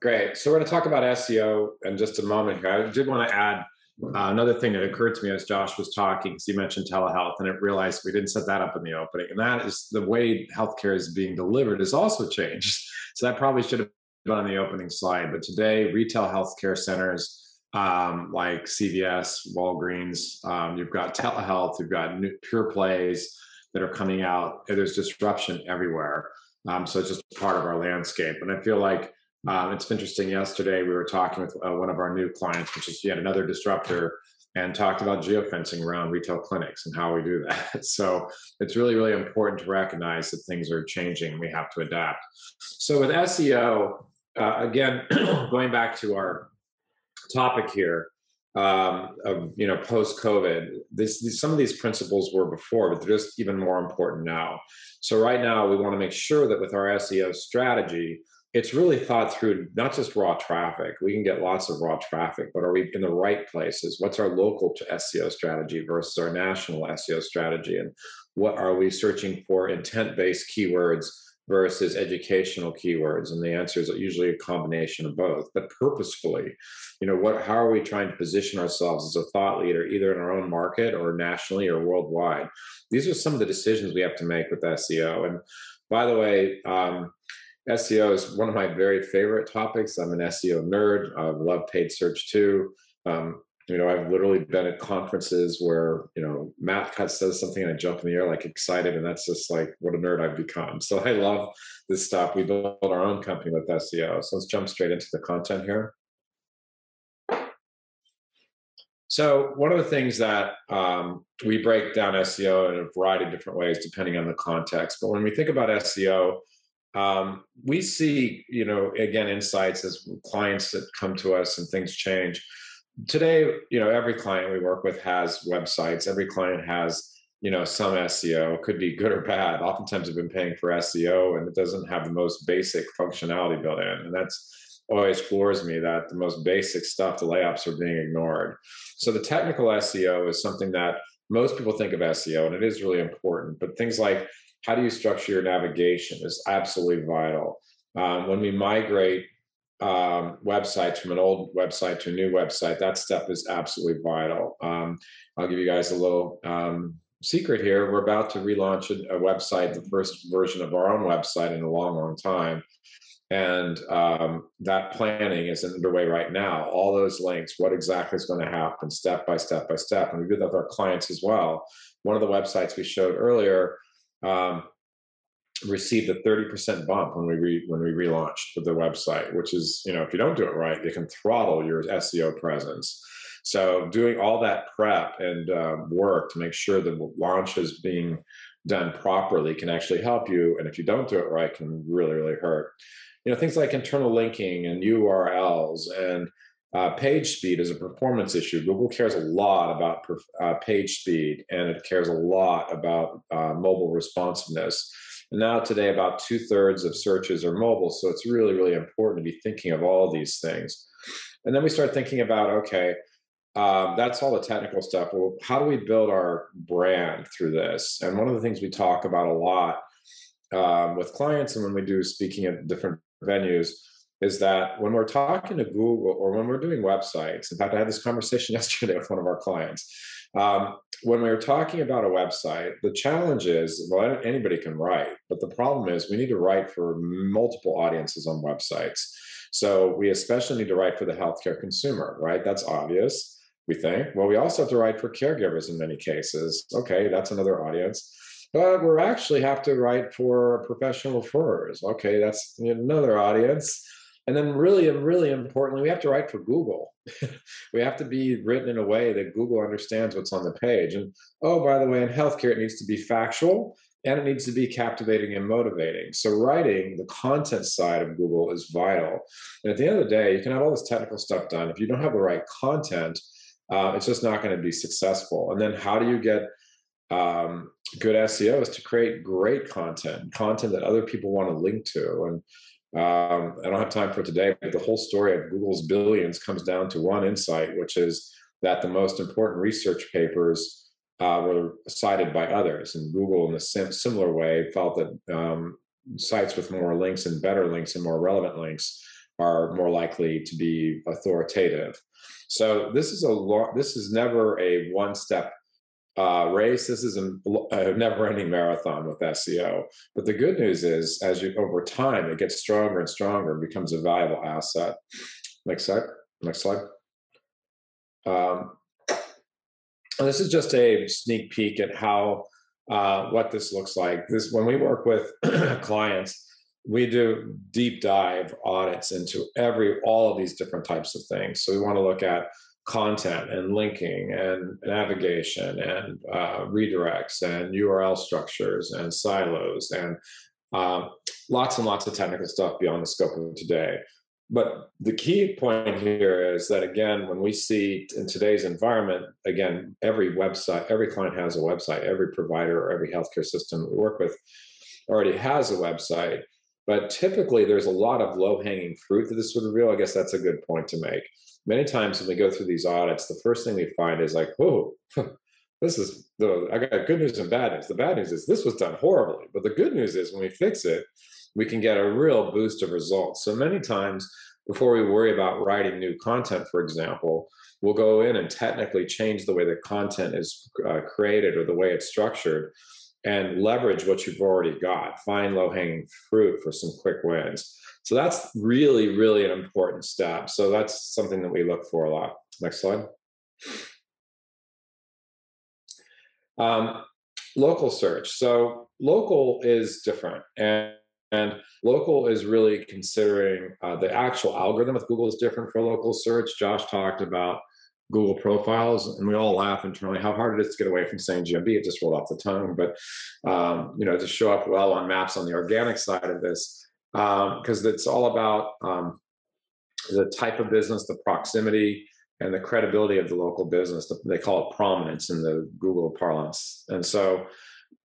Great. So we're going to talk about SEO in just a moment here. I did want to add uh, another thing that occurred to me as Josh was talking, because he mentioned telehealth, and I realized we didn't set that up in the opening. And that is the way healthcare is being delivered has also changed. So that probably should have been on the opening slide. But today, retail healthcare centers um, like CVS, Walgreens. Um, you've got telehealth. You've got new, pure plays that are coming out. There's disruption everywhere. Um, so it's just part of our landscape. And I feel like Um, it's interesting. Yesterday, we were talking with uh, one of our new clients, which is yet another disruptor, and talked about geofencing around retail clinics and how we do that. So it's really, really important to recognize that things are changing. And we have to adapt. So with SEO, uh, again, going back to our topic here um, of you know post COVID, some of these principles were before, but they're just even more important now. So right now, we want to make sure that with our SEO strategy, it's really thought through not just raw traffic we can get lots of raw traffic but are we in the right places what's our local seo strategy versus our national seo strategy and what are we searching for intent based keywords versus educational keywords and the answer is usually a combination of both but purposefully you know what how are we trying to position ourselves as a thought leader either in our own market or nationally or worldwide these are some of the decisions we have to make with seo and by the way um, SEO is one of my very favorite topics. I'm an SEO nerd. I love paid search too. Um, you know, I've literally been at conferences where, you know, Matt Cutts says something and I jump in the air like excited. And that's just like what a nerd I've become. So I love this stuff. We built our own company with SEO. So let's jump straight into the content here. So one of the things that um, we break down SEO in a variety of different ways, depending on the context. But when we think about SEO, um, we see, you know, again, insights as clients that come to us and things change. Today, you know, every client we work with has websites. Every client has, you know, some SEO. Could be good or bad. Oftentimes, have been paying for SEO, and it doesn't have the most basic functionality built in, and that's always floors me that the most basic stuff, the layups, are being ignored. So the technical SEO is something that most people think of SEO, and it is really important. But things like how do you structure your navigation is absolutely vital. Um, when we migrate um, websites from an old website to a new website, that step is absolutely vital. Um, I'll give you guys a little um, secret here. We're about to relaunch a, a, website, the first version of our own website in a long, long time. And um, that planning is underway right now. All those links, what exactly is going to happen, step by step by step. And we do that with our clients as well. One of the websites we showed earlier um, received a 30% bump when we re, when we relaunched with the website, which is, you know, if you don't do it right, it can throttle your SEO presence. So doing all that prep and uh, work to make sure the launch is being done properly can actually help you. And if you don't do it right, can really, really hurt. You know, things like internal linking and URLs and uh, page speed is a performance issue. Google cares a lot about uh, page speed and it cares a lot about uh, mobile responsiveness. And now, today, about two thirds of searches are mobile. So it's really, really important to be thinking of all these things. And then we start thinking about okay, um, that's all the technical stuff. Well, how do we build our brand through this? And one of the things we talk about a lot um, with clients and when we do speaking at different venues is that when we're talking to Google or when we're doing websites, in fact, I had this conversation yesterday with one of our clients. Um, when we were talking about a website, the challenge is well, anybody can write, but the problem is we need to write for multiple audiences on websites. So we especially need to write for the healthcare consumer, right? That's obvious, we think. Well, we also have to write for caregivers in many cases. Okay, that's another audience but we actually have to write for professional referrers. Okay, that's another audience. And then, really, and really importantly, we have to write for Google. we have to be written in a way that Google understands what's on the page. And oh, by the way, in healthcare, it needs to be factual and it needs to be captivating and motivating. So, writing the content side of Google is vital. And at the end of the day, you can have all this technical stuff done. If you don't have the right content, uh, it's just not going to be successful. And then, how do you get um, good SEO? Is to create great content, content that other people want to link to. And um, I don't have time for today, but the whole story of Google's billions comes down to one insight, which is that the most important research papers uh, were cited by others. And Google, in a similar way, felt that um, sites with more links and better links and more relevant links are more likely to be authoritative. So this is a lo- this is never a one step uh, race. This is a, a never-ending marathon with SEO. But the good news is, as you over time, it gets stronger and stronger and becomes a valuable asset. Next slide. Next slide. Um, this is just a sneak peek at how uh, what this looks like. This when we work with clients, we do deep dive audits into every all of these different types of things. So we want to look at content and linking and navigation and uh, redirects and URL structures and silos and um, lots and lots of technical stuff beyond the scope of today. But the key point here is that, again, when we see in today's environment, again, every website, every client has a website, every provider or every healthcare system we work with already has a website. But typically, there's a lot of low hanging fruit that this would reveal. I guess that's a good point to make. Many times when we go through these audits, the first thing we find is like, oh, this is the, I got good news and bad news. The bad news is this was done horribly. But the good news is when we fix it, we can get a real boost of results. So many times before we worry about writing new content, for example, we'll go in and technically change the way the content is uh, created or the way it's structured and leverage what you've already got. Find low hanging fruit for some quick wins. So that's really, really an important step. So that's something that we look for a lot. Next slide. Um, local search. So local is different. And and local is really considering uh, the actual algorithm with Google is different for local search. Josh talked about Google profiles, and we all laugh internally how hard it is to get away from saying GMB. It just rolled off the tongue, but um, you know to show up well on maps on the organic side of this, because um, it's all about um, the type of business, the proximity, and the credibility of the local business. They call it prominence in the Google parlance, and so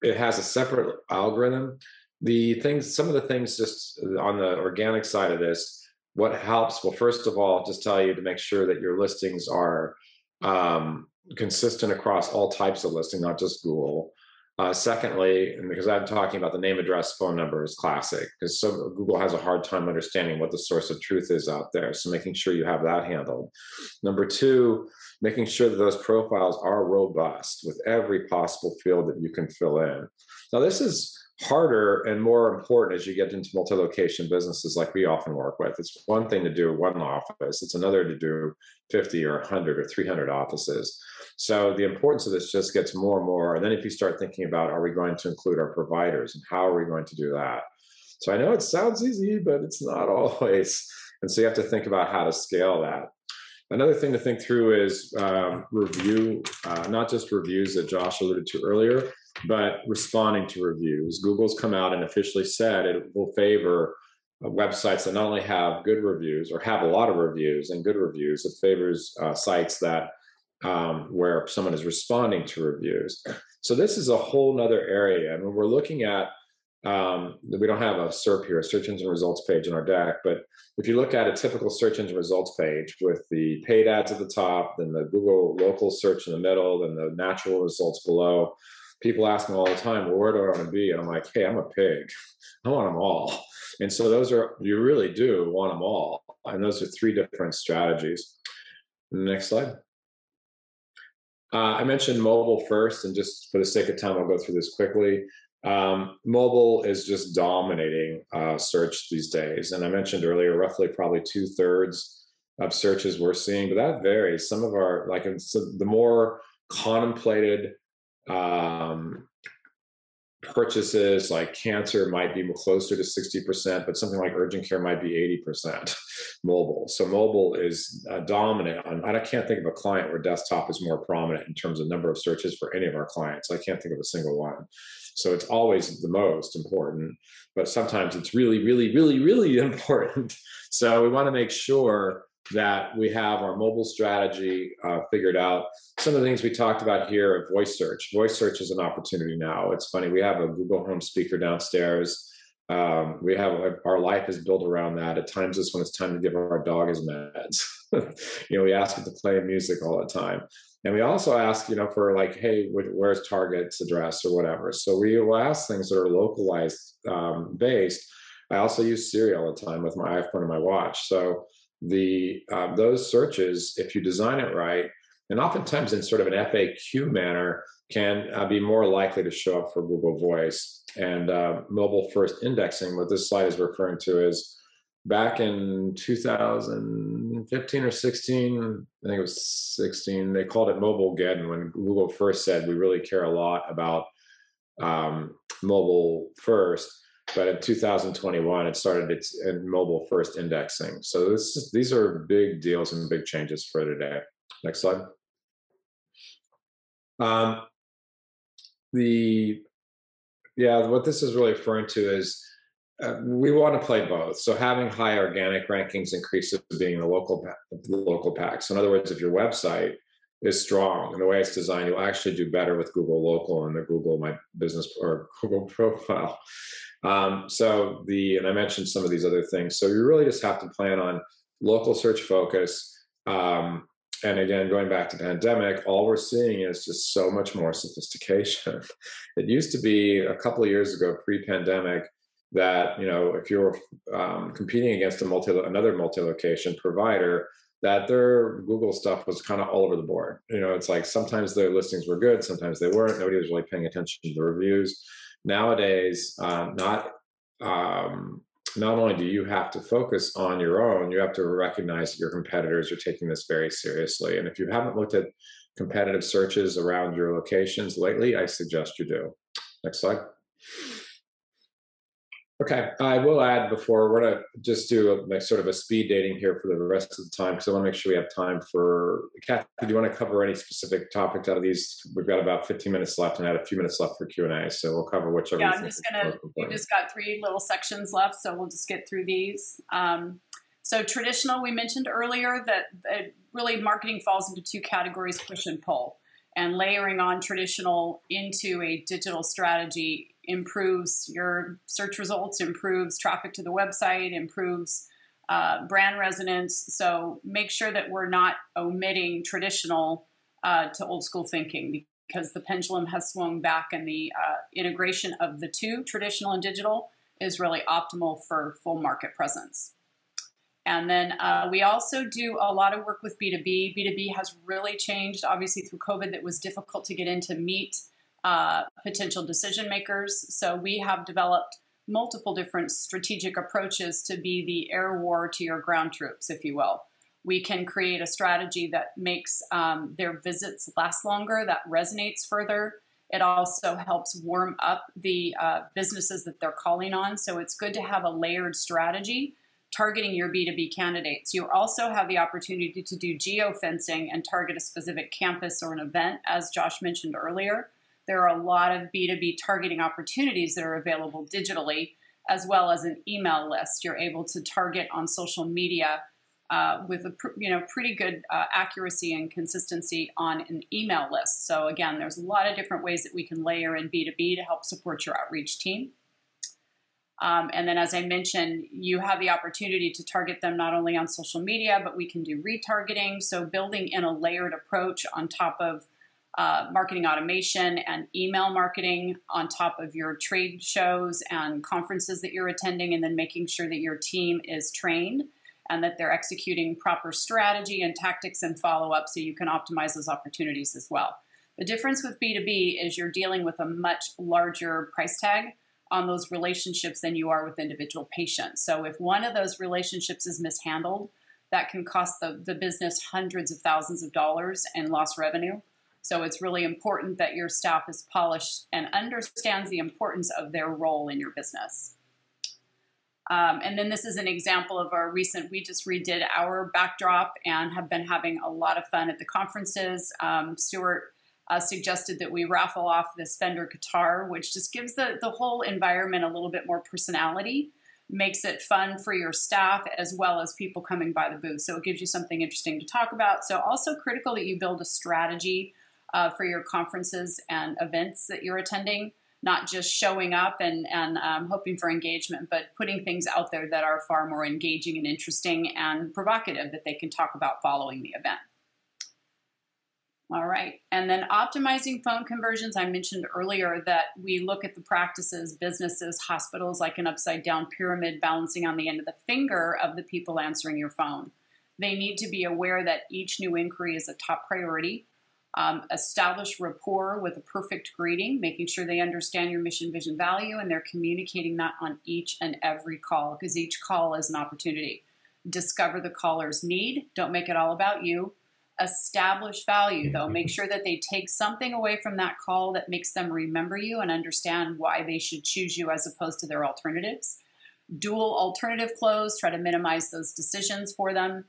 it has a separate algorithm the things some of the things just on the organic side of this what helps? Well first of all just tell you to make sure that your listings are um, consistent across all types of listing not just google. Uh, secondly and because i'm talking about the name address phone number is classic because so google has a hard time understanding what the source of truth is out there so making sure you have that handled. Number two making sure that those profiles are robust with every possible field that you can fill in. Now this is harder and more important as you get into multi-location businesses like we often work with. It's one thing to do one office, it's another to do 50 or 100 or 300 offices. So the importance of this just gets more and more. And then if you start thinking about are we going to include our providers and how are we going to do that? So I know it sounds easy, but it's not always. And so you have to think about how to scale that. Another thing to think through is um, review, uh, not just reviews that Josh alluded to earlier, but responding to reviews. Google's come out and officially said it will favor uh, websites that not only have good reviews or have a lot of reviews and good reviews, it favors uh, sites that um, where someone is responding to reviews. So this is a whole nother area. And when we're looking at um, we don't have a SERP here, a search engine results page in our deck, but if you look at a typical search engine results page with the paid ads at the top, then the Google local search in the middle, then the natural results below, people ask me all the time, well, where do I want to be? And I'm like, hey, I'm a pig. I want them all. And so those are, you really do want them all. And those are three different strategies. Next slide. Uh, I mentioned mobile first, and just for the sake of time, I'll go through this quickly. Um, mobile is just dominating uh, search these days. And I mentioned earlier, roughly probably two thirds of searches we're seeing, but that varies. Some of our, like, so the more contemplated um, purchases like cancer might be closer to 60%, but something like urgent care might be 80% mobile. So mobile is uh, dominant. On, I can't think of a client where desktop is more prominent in terms of number of searches for any of our clients. I can't think of a single one. So it's always the most important, but sometimes it's really, really, really, really important. So we want to make sure that we have our mobile strategy uh, figured out. Some of the things we talked about here voice search. Voice search is an opportunity now. It's funny, we have a Google Home speaker downstairs. Um, we have our life is built around that. At times, it's when it's time to give our dog his meds. you know, we ask it to play music all the time. And we also ask, you know, for like, hey, where's Target's address or whatever. So we will ask things that are localized um, based. I also use Siri all the time with my iPhone and my watch. So the uh, those searches, if you design it right, and oftentimes in sort of an FAQ manner, can uh, be more likely to show up for Google Voice. And uh, mobile first indexing, what this slide is referring to is back in 2015 or 16, I think it was 16, they called it Mobilegeddon when Google first said we really care a lot about um, mobile first but in 2021 it started its mobile first indexing. So this is, these are big deals and big changes for today. Next slide. Um, the yeah, what this is really referring to is uh, we want to play both. So having high organic rankings increases being the local the local pack. So in other words, if your website is strong and the way it's designed, you'll actually do better with Google Local and the Google My Business or Google Profile. Um, so the and I mentioned some of these other things. So you really just have to plan on local search focus. Um, and again, going back to pandemic, all we're seeing is just so much more sophistication. it used to be a couple of years ago, pre-pandemic, that you know if you're um, competing against a multi another multi-location provider that their google stuff was kind of all over the board you know it's like sometimes their listings were good sometimes they weren't nobody was really paying attention to the reviews nowadays um, not um, not only do you have to focus on your own you have to recognize that your competitors are taking this very seriously. And if you haven't looked at competitive searches around your locations lately i suggest you do. Next slide Okay, I will add before we're gonna just do a, like sort of a speed dating here for the rest of the time because I want to make sure we have time for Kathy. Do you want to cover any specific topics out of these? We've got about 15 minutes left and I had a few minutes left for Q and A, so we'll cover whichever. Yeah, I'm just gonna. We just got three little sections left, so we'll just get through these. Um, so traditional, we mentioned earlier that, that really marketing falls into two categories: push and pull and layering on traditional into a digital strategy improves your search results, improves traffic to the website, improves uh, brand resonance. So make sure that we're not omitting traditional uh, to old school thinking because the pendulum has swung back and the uh, integration of the two, traditional and digital, is really optimal for full market presence. And then uh, we also do a lot of work with B2B. B2B has really changed, obviously, through COVID, that was difficult to get in to meet uh, potential decision makers. So we have developed multiple different strategic approaches to be the air war to your ground troops, if you will. We can create a strategy that makes um, their visits last longer, that resonates further. It also helps warm up the uh, businesses that they're calling on. So it's good to have a layered strategy targeting your B2B candidates. You also have the opportunity to do geofencing and target a specific campus or an event, as Josh mentioned earlier. There are a lot of B2B targeting opportunities that are available digitally, as well as an email list. You're able to target on social media uh, with a you know pretty good uh, accuracy and consistency on an email list. So again, there's a lot of different ways that we can layer in B2B to help support your outreach team. Um, and then, as I mentioned, you have the opportunity to target them not only on social media, but we can do retargeting. So, building in a layered approach on top of uh, marketing automation and email marketing, on top of your trade shows and conferences that you're attending, and then making sure that your team is trained and that they're executing proper strategy and tactics and follow up so you can optimize those opportunities as well. The difference with B2B is you're dealing with a much larger price tag on those relationships than you are with individual patients. So if one of those relationships is mishandled, that can cost the, the business hundreds of thousands of dollars in lost revenue. So it's really important that your staff is polished and understands the importance of their role in your business. Um, and then this is an example of our recent, we just redid our backdrop and have been having a lot of fun at the conferences. Um, Stuart uh, suggested that we raffle off this Fender guitar, which just gives the, the whole environment a little bit more personality, makes it fun for your staff as well as people coming by the booth. So it gives you something interesting to talk about. So also critical that you build a strategy uh, for your conferences and events that you're attending, not just showing up and, and um, hoping for engagement, but putting things out there that are far more engaging and interesting and provocative that they can talk about following the event. All right. And then optimizing phone conversions. I mentioned earlier that we look at the practices, businesses, hospitals like an upside down pyramid balancing on the end of the finger of the people answering your phone. They need to be aware that each new inquiry is a top priority. Um, establish rapport with a perfect greeting, making sure they understand your mission, vision, value, and they're communicating that on each and every call because each call is an opportunity. Discover the caller's need. Don't make it all about you Establish value, though. Make sure that they take something away from that call that makes them remember you and understand why they should choose you as opposed to their alternatives. Dual alternative close, try to minimize those decisions for them.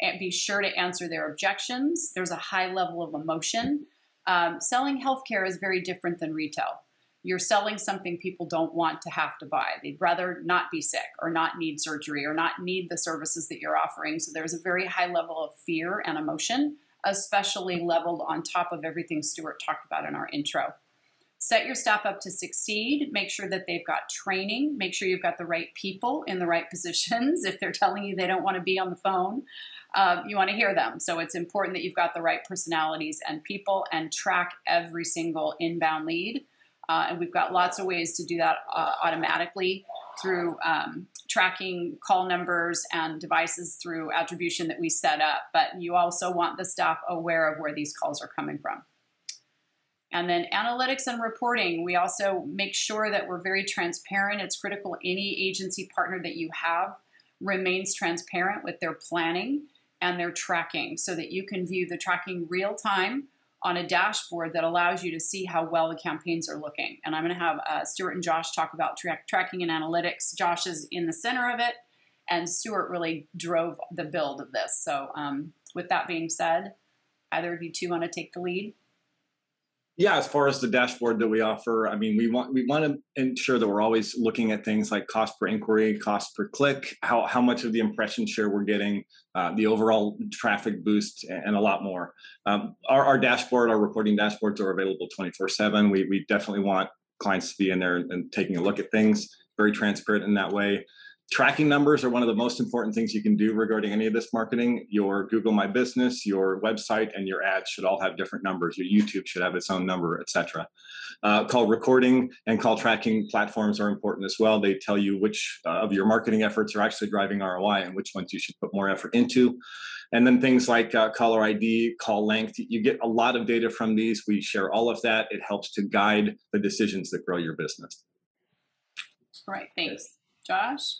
And be sure to answer their objections. There's a high level of emotion. Um, selling healthcare is very different than retail you're selling something people don't want to have to buy. They'd rather not be sick or not need surgery or not need the services that you're offering. So there's a very high level of fear and emotion, especially leveled on top of everything Stuart talked about in our intro. Set your staff up to succeed. Make sure that they've got training. Make sure you've got the right people in the right positions. If they're telling you they don't want to be on the phone, uh, you want to hear them. So it's important that you've got the right personalities and people and track every single inbound lead uh, and we've got lots of ways to do that uh, automatically through um, tracking call numbers and devices through attribution that we set up. But you also want the staff aware of where these calls are coming from. And then analytics and reporting, we also make sure that we're very transparent. It's critical any agency partner that you have remains transparent with their planning and their tracking so that you can view the tracking real time on a dashboard that allows you to see how well the campaigns are looking. And I'm going to have uh, Stuart and Josh talk about tra- tracking and analytics. Josh is in the center of it, and Stuart really drove the build of this. So, um, with that being said, either of you two want to take the lead? Yeah, as far as the dashboard that we offer, I mean, we want we want to ensure that we're always looking at things like cost per inquiry, cost per click, how how much of the impression share we're getting, uh, the overall traffic boost, and a lot more. Um, our, our dashboard, our reporting dashboards are available 24/7. We we definitely want clients to be in there and taking a look at things, very transparent in that way tracking numbers are one of the most important things you can do regarding any of this marketing. Your Google My Business, your website, and your ads should all have different numbers. Your YouTube should have its own number, etc. Uh, call recording and call tracking platforms are important as well. They tell you which uh, of your marketing efforts are actually driving ROI and which ones you should put more effort into. And then things like uh, caller ID, call length, you get a lot of data from these. We share all of that. It helps to guide the decisions that grow your business. All right, thanks. Josh?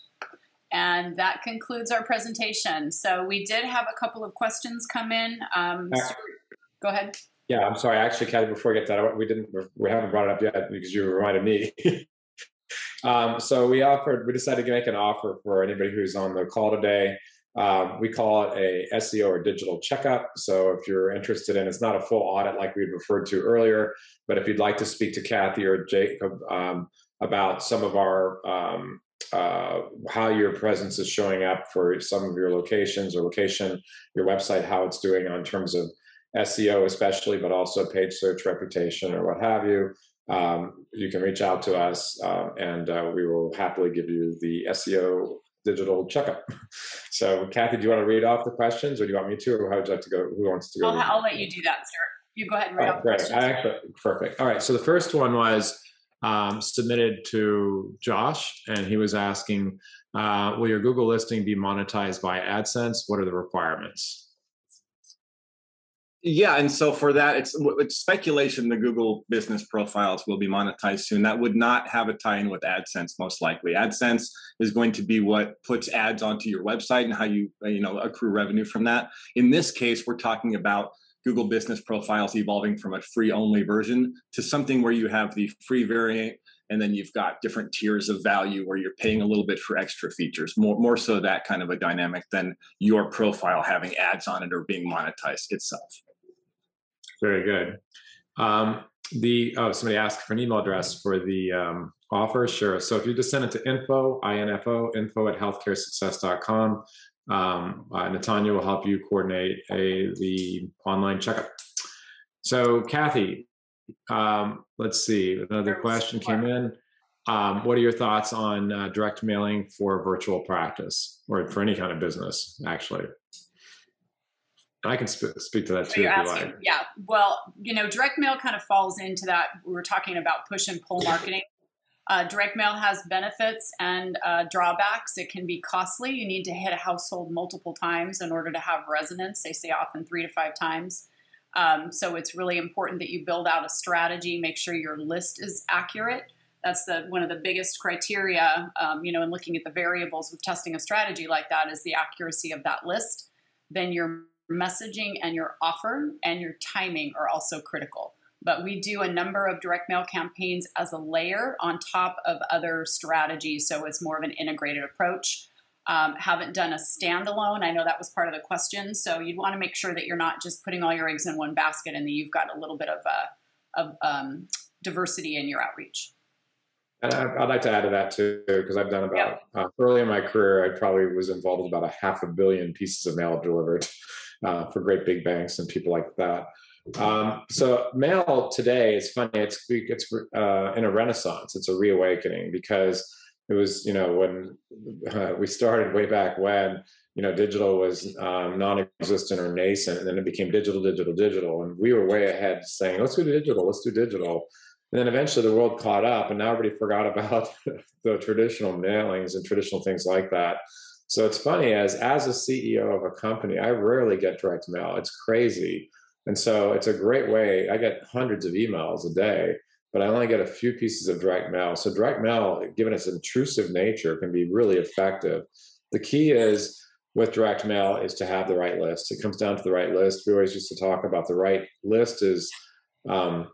And that concludes our presentation. So we did have a couple of questions come in. Um, uh, go ahead. Yeah, I'm sorry. Actually, Kathy, before we get that, we didn't, we haven't brought it up yet because you reminded me. um, so we offered, we decided to make an offer for anybody who's on the call today. Um, we call it a SEO or digital checkup. So if you're interested in, it's not a full audit like we referred to earlier, but if you'd like to speak to Kathy or Jacob um, about some of our um, uh, how your presence is showing up for some of your locations or location, your website, how it's doing on terms of SEO, especially, but also page search reputation or what have you. Um, you can reach out to us uh, and uh, we will happily give you the SEO digital checkup. So, Kathy, do you want to read off the questions or do you want me to, or how would you like to go? Who wants to go? I'll, I'll let you do that, sir. You go ahead and read off the questions. Actually, perfect. All right. So, the first one was um, submitted to Josh, and he was asking, uh, "Will your Google listing be monetized by AdSense? What are the requirements?" Yeah, and so for that, it's, it's speculation. The Google business profiles will be monetized soon. That would not have a tie-in with AdSense, most likely. AdSense is going to be what puts ads onto your website and how you you know accrue revenue from that. In this case, we're talking about Google Business Profiles evolving from a free only version to something where you have the free variant and then you've got different tiers of value where you're paying a little bit for extra features more more so that kind of a dynamic than your profile having ads on it or being monetized itself. Very good. Um, the oh somebody asked for an email address for the um, offer. Sure. So if you just send it to info info info at healthcaresuccess.com um, uh, Natanya will help you coordinate a the online checkup. So, Kathy, um, let's see. Another question came in. Um, what are your thoughts on uh, direct mailing for virtual practice or for any kind of business, actually? I can sp- speak to that so too. If asking, you like. Yeah. Well, you know, direct mail kind of falls into that. We were talking about push and pull marketing. Uh, direct mail has benefits and uh, drawbacks. It can be costly. You need to hit a household multiple times in order to have resonance. They say often three to five times. Um, so it's really important that you build out a strategy, make sure your list is accurate. That's the one of the biggest criteria, um, you know, in looking at the variables with testing a strategy like that is the accuracy of that list. Then your messaging and your offer and your timing are also critical. But we do a number of direct mail campaigns as a layer on top of other strategies, so it's more of an integrated approach. Um, haven't done a standalone. I know that was part of the question. So you'd want to make sure that you're not just putting all your eggs in one basket and that you've got a little bit of, uh, of um, diversity in your outreach. And I'd like to add to that too, because I've done about uh, early in my career, I probably was involved with about a half a billion pieces of mail delivered uh, for great big banks and people like that. Um, so mail today is funny. It's it's uh, in a renaissance. It's a reawakening because it was you know when uh, we started way back when you know digital was um, non-existent or nascent, and then it became digital, digital, digital, and we were way ahead, saying let's do digital, let's do digital. And then eventually the world caught up, and now everybody forgot about the traditional mailings and traditional things like that. So it's funny as as a CEO of a company, I rarely get direct mail. It's crazy. And so it's a great way. I get hundreds of emails a day, but I only get a few pieces of direct mail. So direct mail, given its intrusive nature, can be really effective. The key is with direct mail is to have the right list. It comes down to the right list. We always used to talk about the right list is um,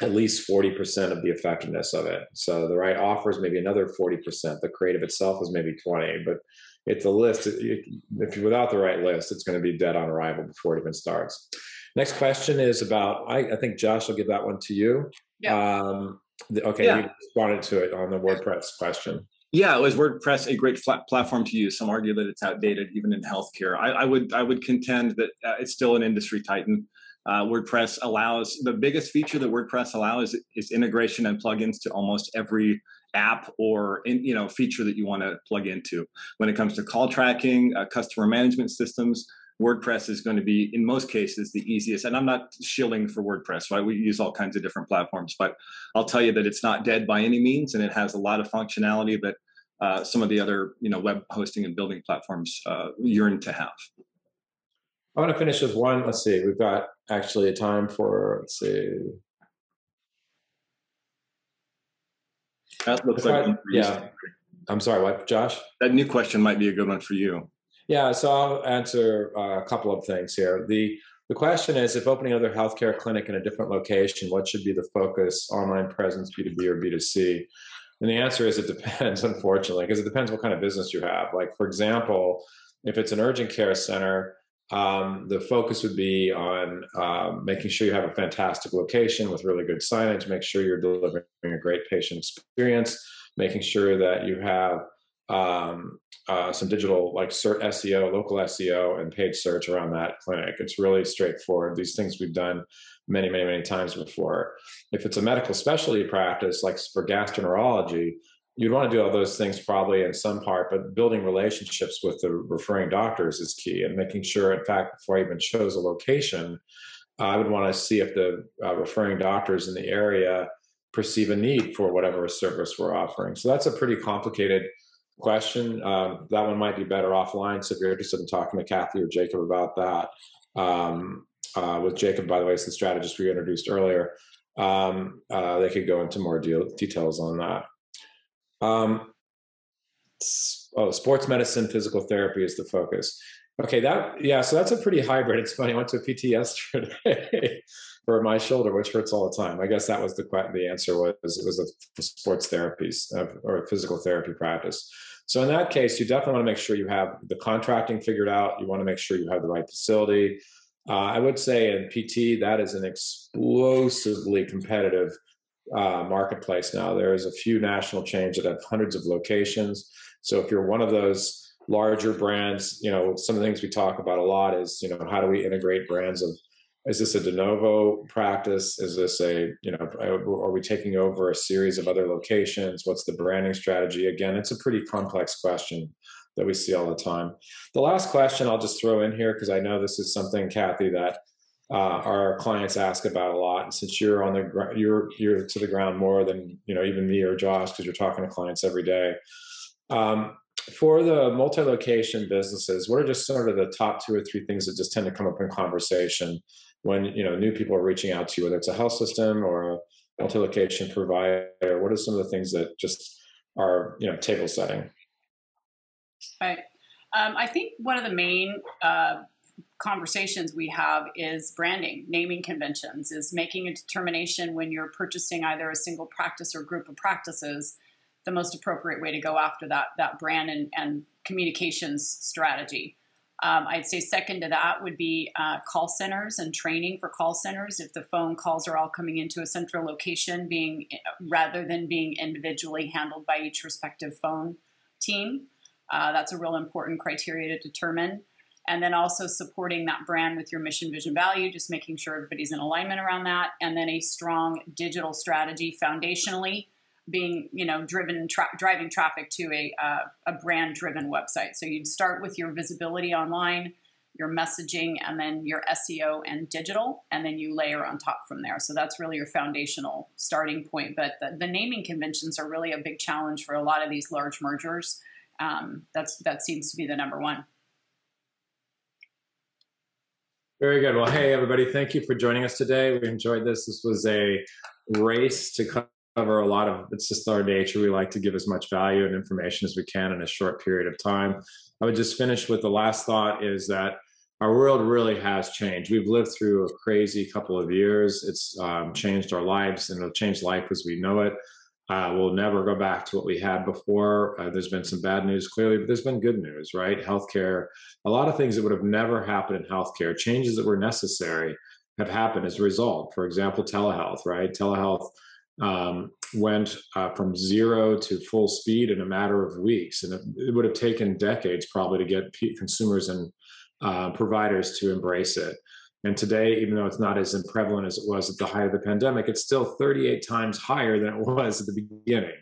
at least 40% of the effectiveness of it. So the right offer is maybe another 40%. The creative itself is maybe 20, but it's a list. If you're without the right list, it's going to be dead on arrival before it even starts. Next question is about, I, I think Josh will give that one to you. Yeah. Um, the, okay, yeah. you responded to it on the WordPress question. Yeah, was WordPress a great platform to use? Some argue that it's outdated, even in healthcare. I, I would I would contend that uh, it's still an industry titan. Uh, WordPress allows the biggest feature that WordPress allows is, is integration and plugins to almost every app or in, you know feature that you want to plug into. When it comes to call tracking, uh, customer management systems, WordPress is going to be, in most cases, the easiest. And I'm not shilling for WordPress, right? We use all kinds of different platforms, but I'll tell you that it's not dead by any means, and it has a lot of functionality that uh, some of the other, you know, web hosting and building platforms uh, yearn to have. I want to finish with one. Let's see, we've got actually a time for, let's see. That looks like yeah. I'm sorry, what, Josh? That new question might be a good one for you. Yeah, so I'll answer uh, a couple of things here. The the question is, if opening another healthcare clinic in a different location, what should be the focus? Online presence, B two B or B two C? And the answer is it depends, unfortunately, because it depends what kind of business you have. Like for example, if it's an urgent care center, um, the focus would be on um, making sure you have a fantastic location with really good signage, make sure you're delivering a great patient experience, making sure that you have um, uh, some digital like cert SEO, local SEO, and paid search around that clinic. It's really straightforward. These things we've done many, many, many times before. If it's a medical specialty practice, like for gastroenterology, you'd want to do all those things probably in some part, but building relationships with the referring doctors is key and making sure, in fact, before I even chose a location, I would want to see if the uh, referring doctors in the area perceive a need for whatever service we're offering. So that's a pretty complicated question. Um, that one might be better offline. So if you're interested in talking to Kathy or Jacob about that, um, uh, with Jacob, by the way, is the strategist we introduced earlier. Um, uh, they could go into more deal, details on that. Um, oh, sports medicine, physical therapy is the focus. Okay, that yeah, so that's a pretty hybrid. It's funny. I went to a PT yesterday for my shoulder, which hurts all the time. I guess that was the the answer was it was a sports therapies or physical therapy practice. So in that case, you definitely want to make sure you have the contracting figured out. You want to make sure you have the right facility. Uh, I would say in PT that is an explosively competitive uh, marketplace now. There's a few national chains that have hundreds of locations. So if you're one of those larger brands, you know, some of the things we talk about a lot is, you know, how do we integrate brands of is this a de novo practice? Is this a, you know, are we taking over a series of other locations? What's the branding strategy? Again, it's a pretty complex question that we see all the time. The last question I'll just throw in here because I know this is something, Kathy, that uh, our clients ask about a lot. And since you're on the ground, you're you're to the ground more than you know even me or Josh because you're talking to clients every day. Um, for the multi-location businesses, what are just sort of the top two or three things that just tend to come up in conversation when you know new people are reaching out to you, whether it's a health system or a multi-location provider? What are some of the things that just are you know table setting? Right. Um, I think one of the main uh, conversations we have is branding, naming conventions, is making a determination when you're purchasing either a single practice or group of practices, the most appropriate way to go after that that brand and, and communications strategy. Um, I'd say second to that would be uh, call centers and training for call centers. If the phone calls are all coming into a central location, being rather than being individually handled by each respective phone team, uh, that's a real important criteria to determine. And then also supporting that brand with your mission, vision, value, just making sure everybody's in alignment around that. And then a strong digital strategy foundationally being you know driven tra- driving traffic to a, uh, a brand driven website. So you'd start with your visibility online your messaging and then your seo and digital and then you layer on top from there. So that's really your foundational starting point. But the, the naming conventions are really a big challenge for a lot of these large mergers. Um, that's that seems to be the number one. Very good. Well hey everybody thank you for joining us today. We enjoyed this. This was a race to cover a lot of it's just our nature. We like to give as much value and information as we can in a short period of time. I would just finish with the last thought is that our world really has changed. We've lived through a crazy couple of years. It's um, changed our lives and it'll change life as we know it. Uh, we'll never go back to what we had before. Uh, there's been some bad news clearly but there's been good news right? Healthcare a lot of things that would have never happened in healthcare changes that were necessary have happened as a result. For example telehealth right? Telehealth um, went uh, from zero to full speed in a matter of weeks. And it, it would have taken decades probably to get consumers and uh, providers to embrace it. And today, even though it's not as prevalent as it was at the height of the pandemic, it's still 38 times higher than it was at the beginning.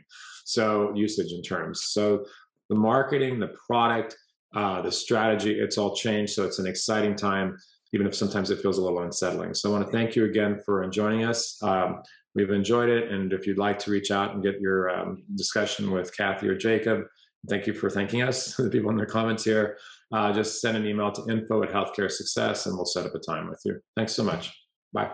So, usage in terms. So, the marketing, the product, uh, the strategy, it's all changed. So, it's an exciting time, even if sometimes it feels a little unsettling. So, I want to thank you again for joining us. Um, We've enjoyed it. And if you'd like to reach out and get your um, discussion with Kathy or Jacob, thank you for thanking us, the people in the comments here. Uh, just send an email to info at healthcare success and we'll set up a time with you. Thanks so much. Bye.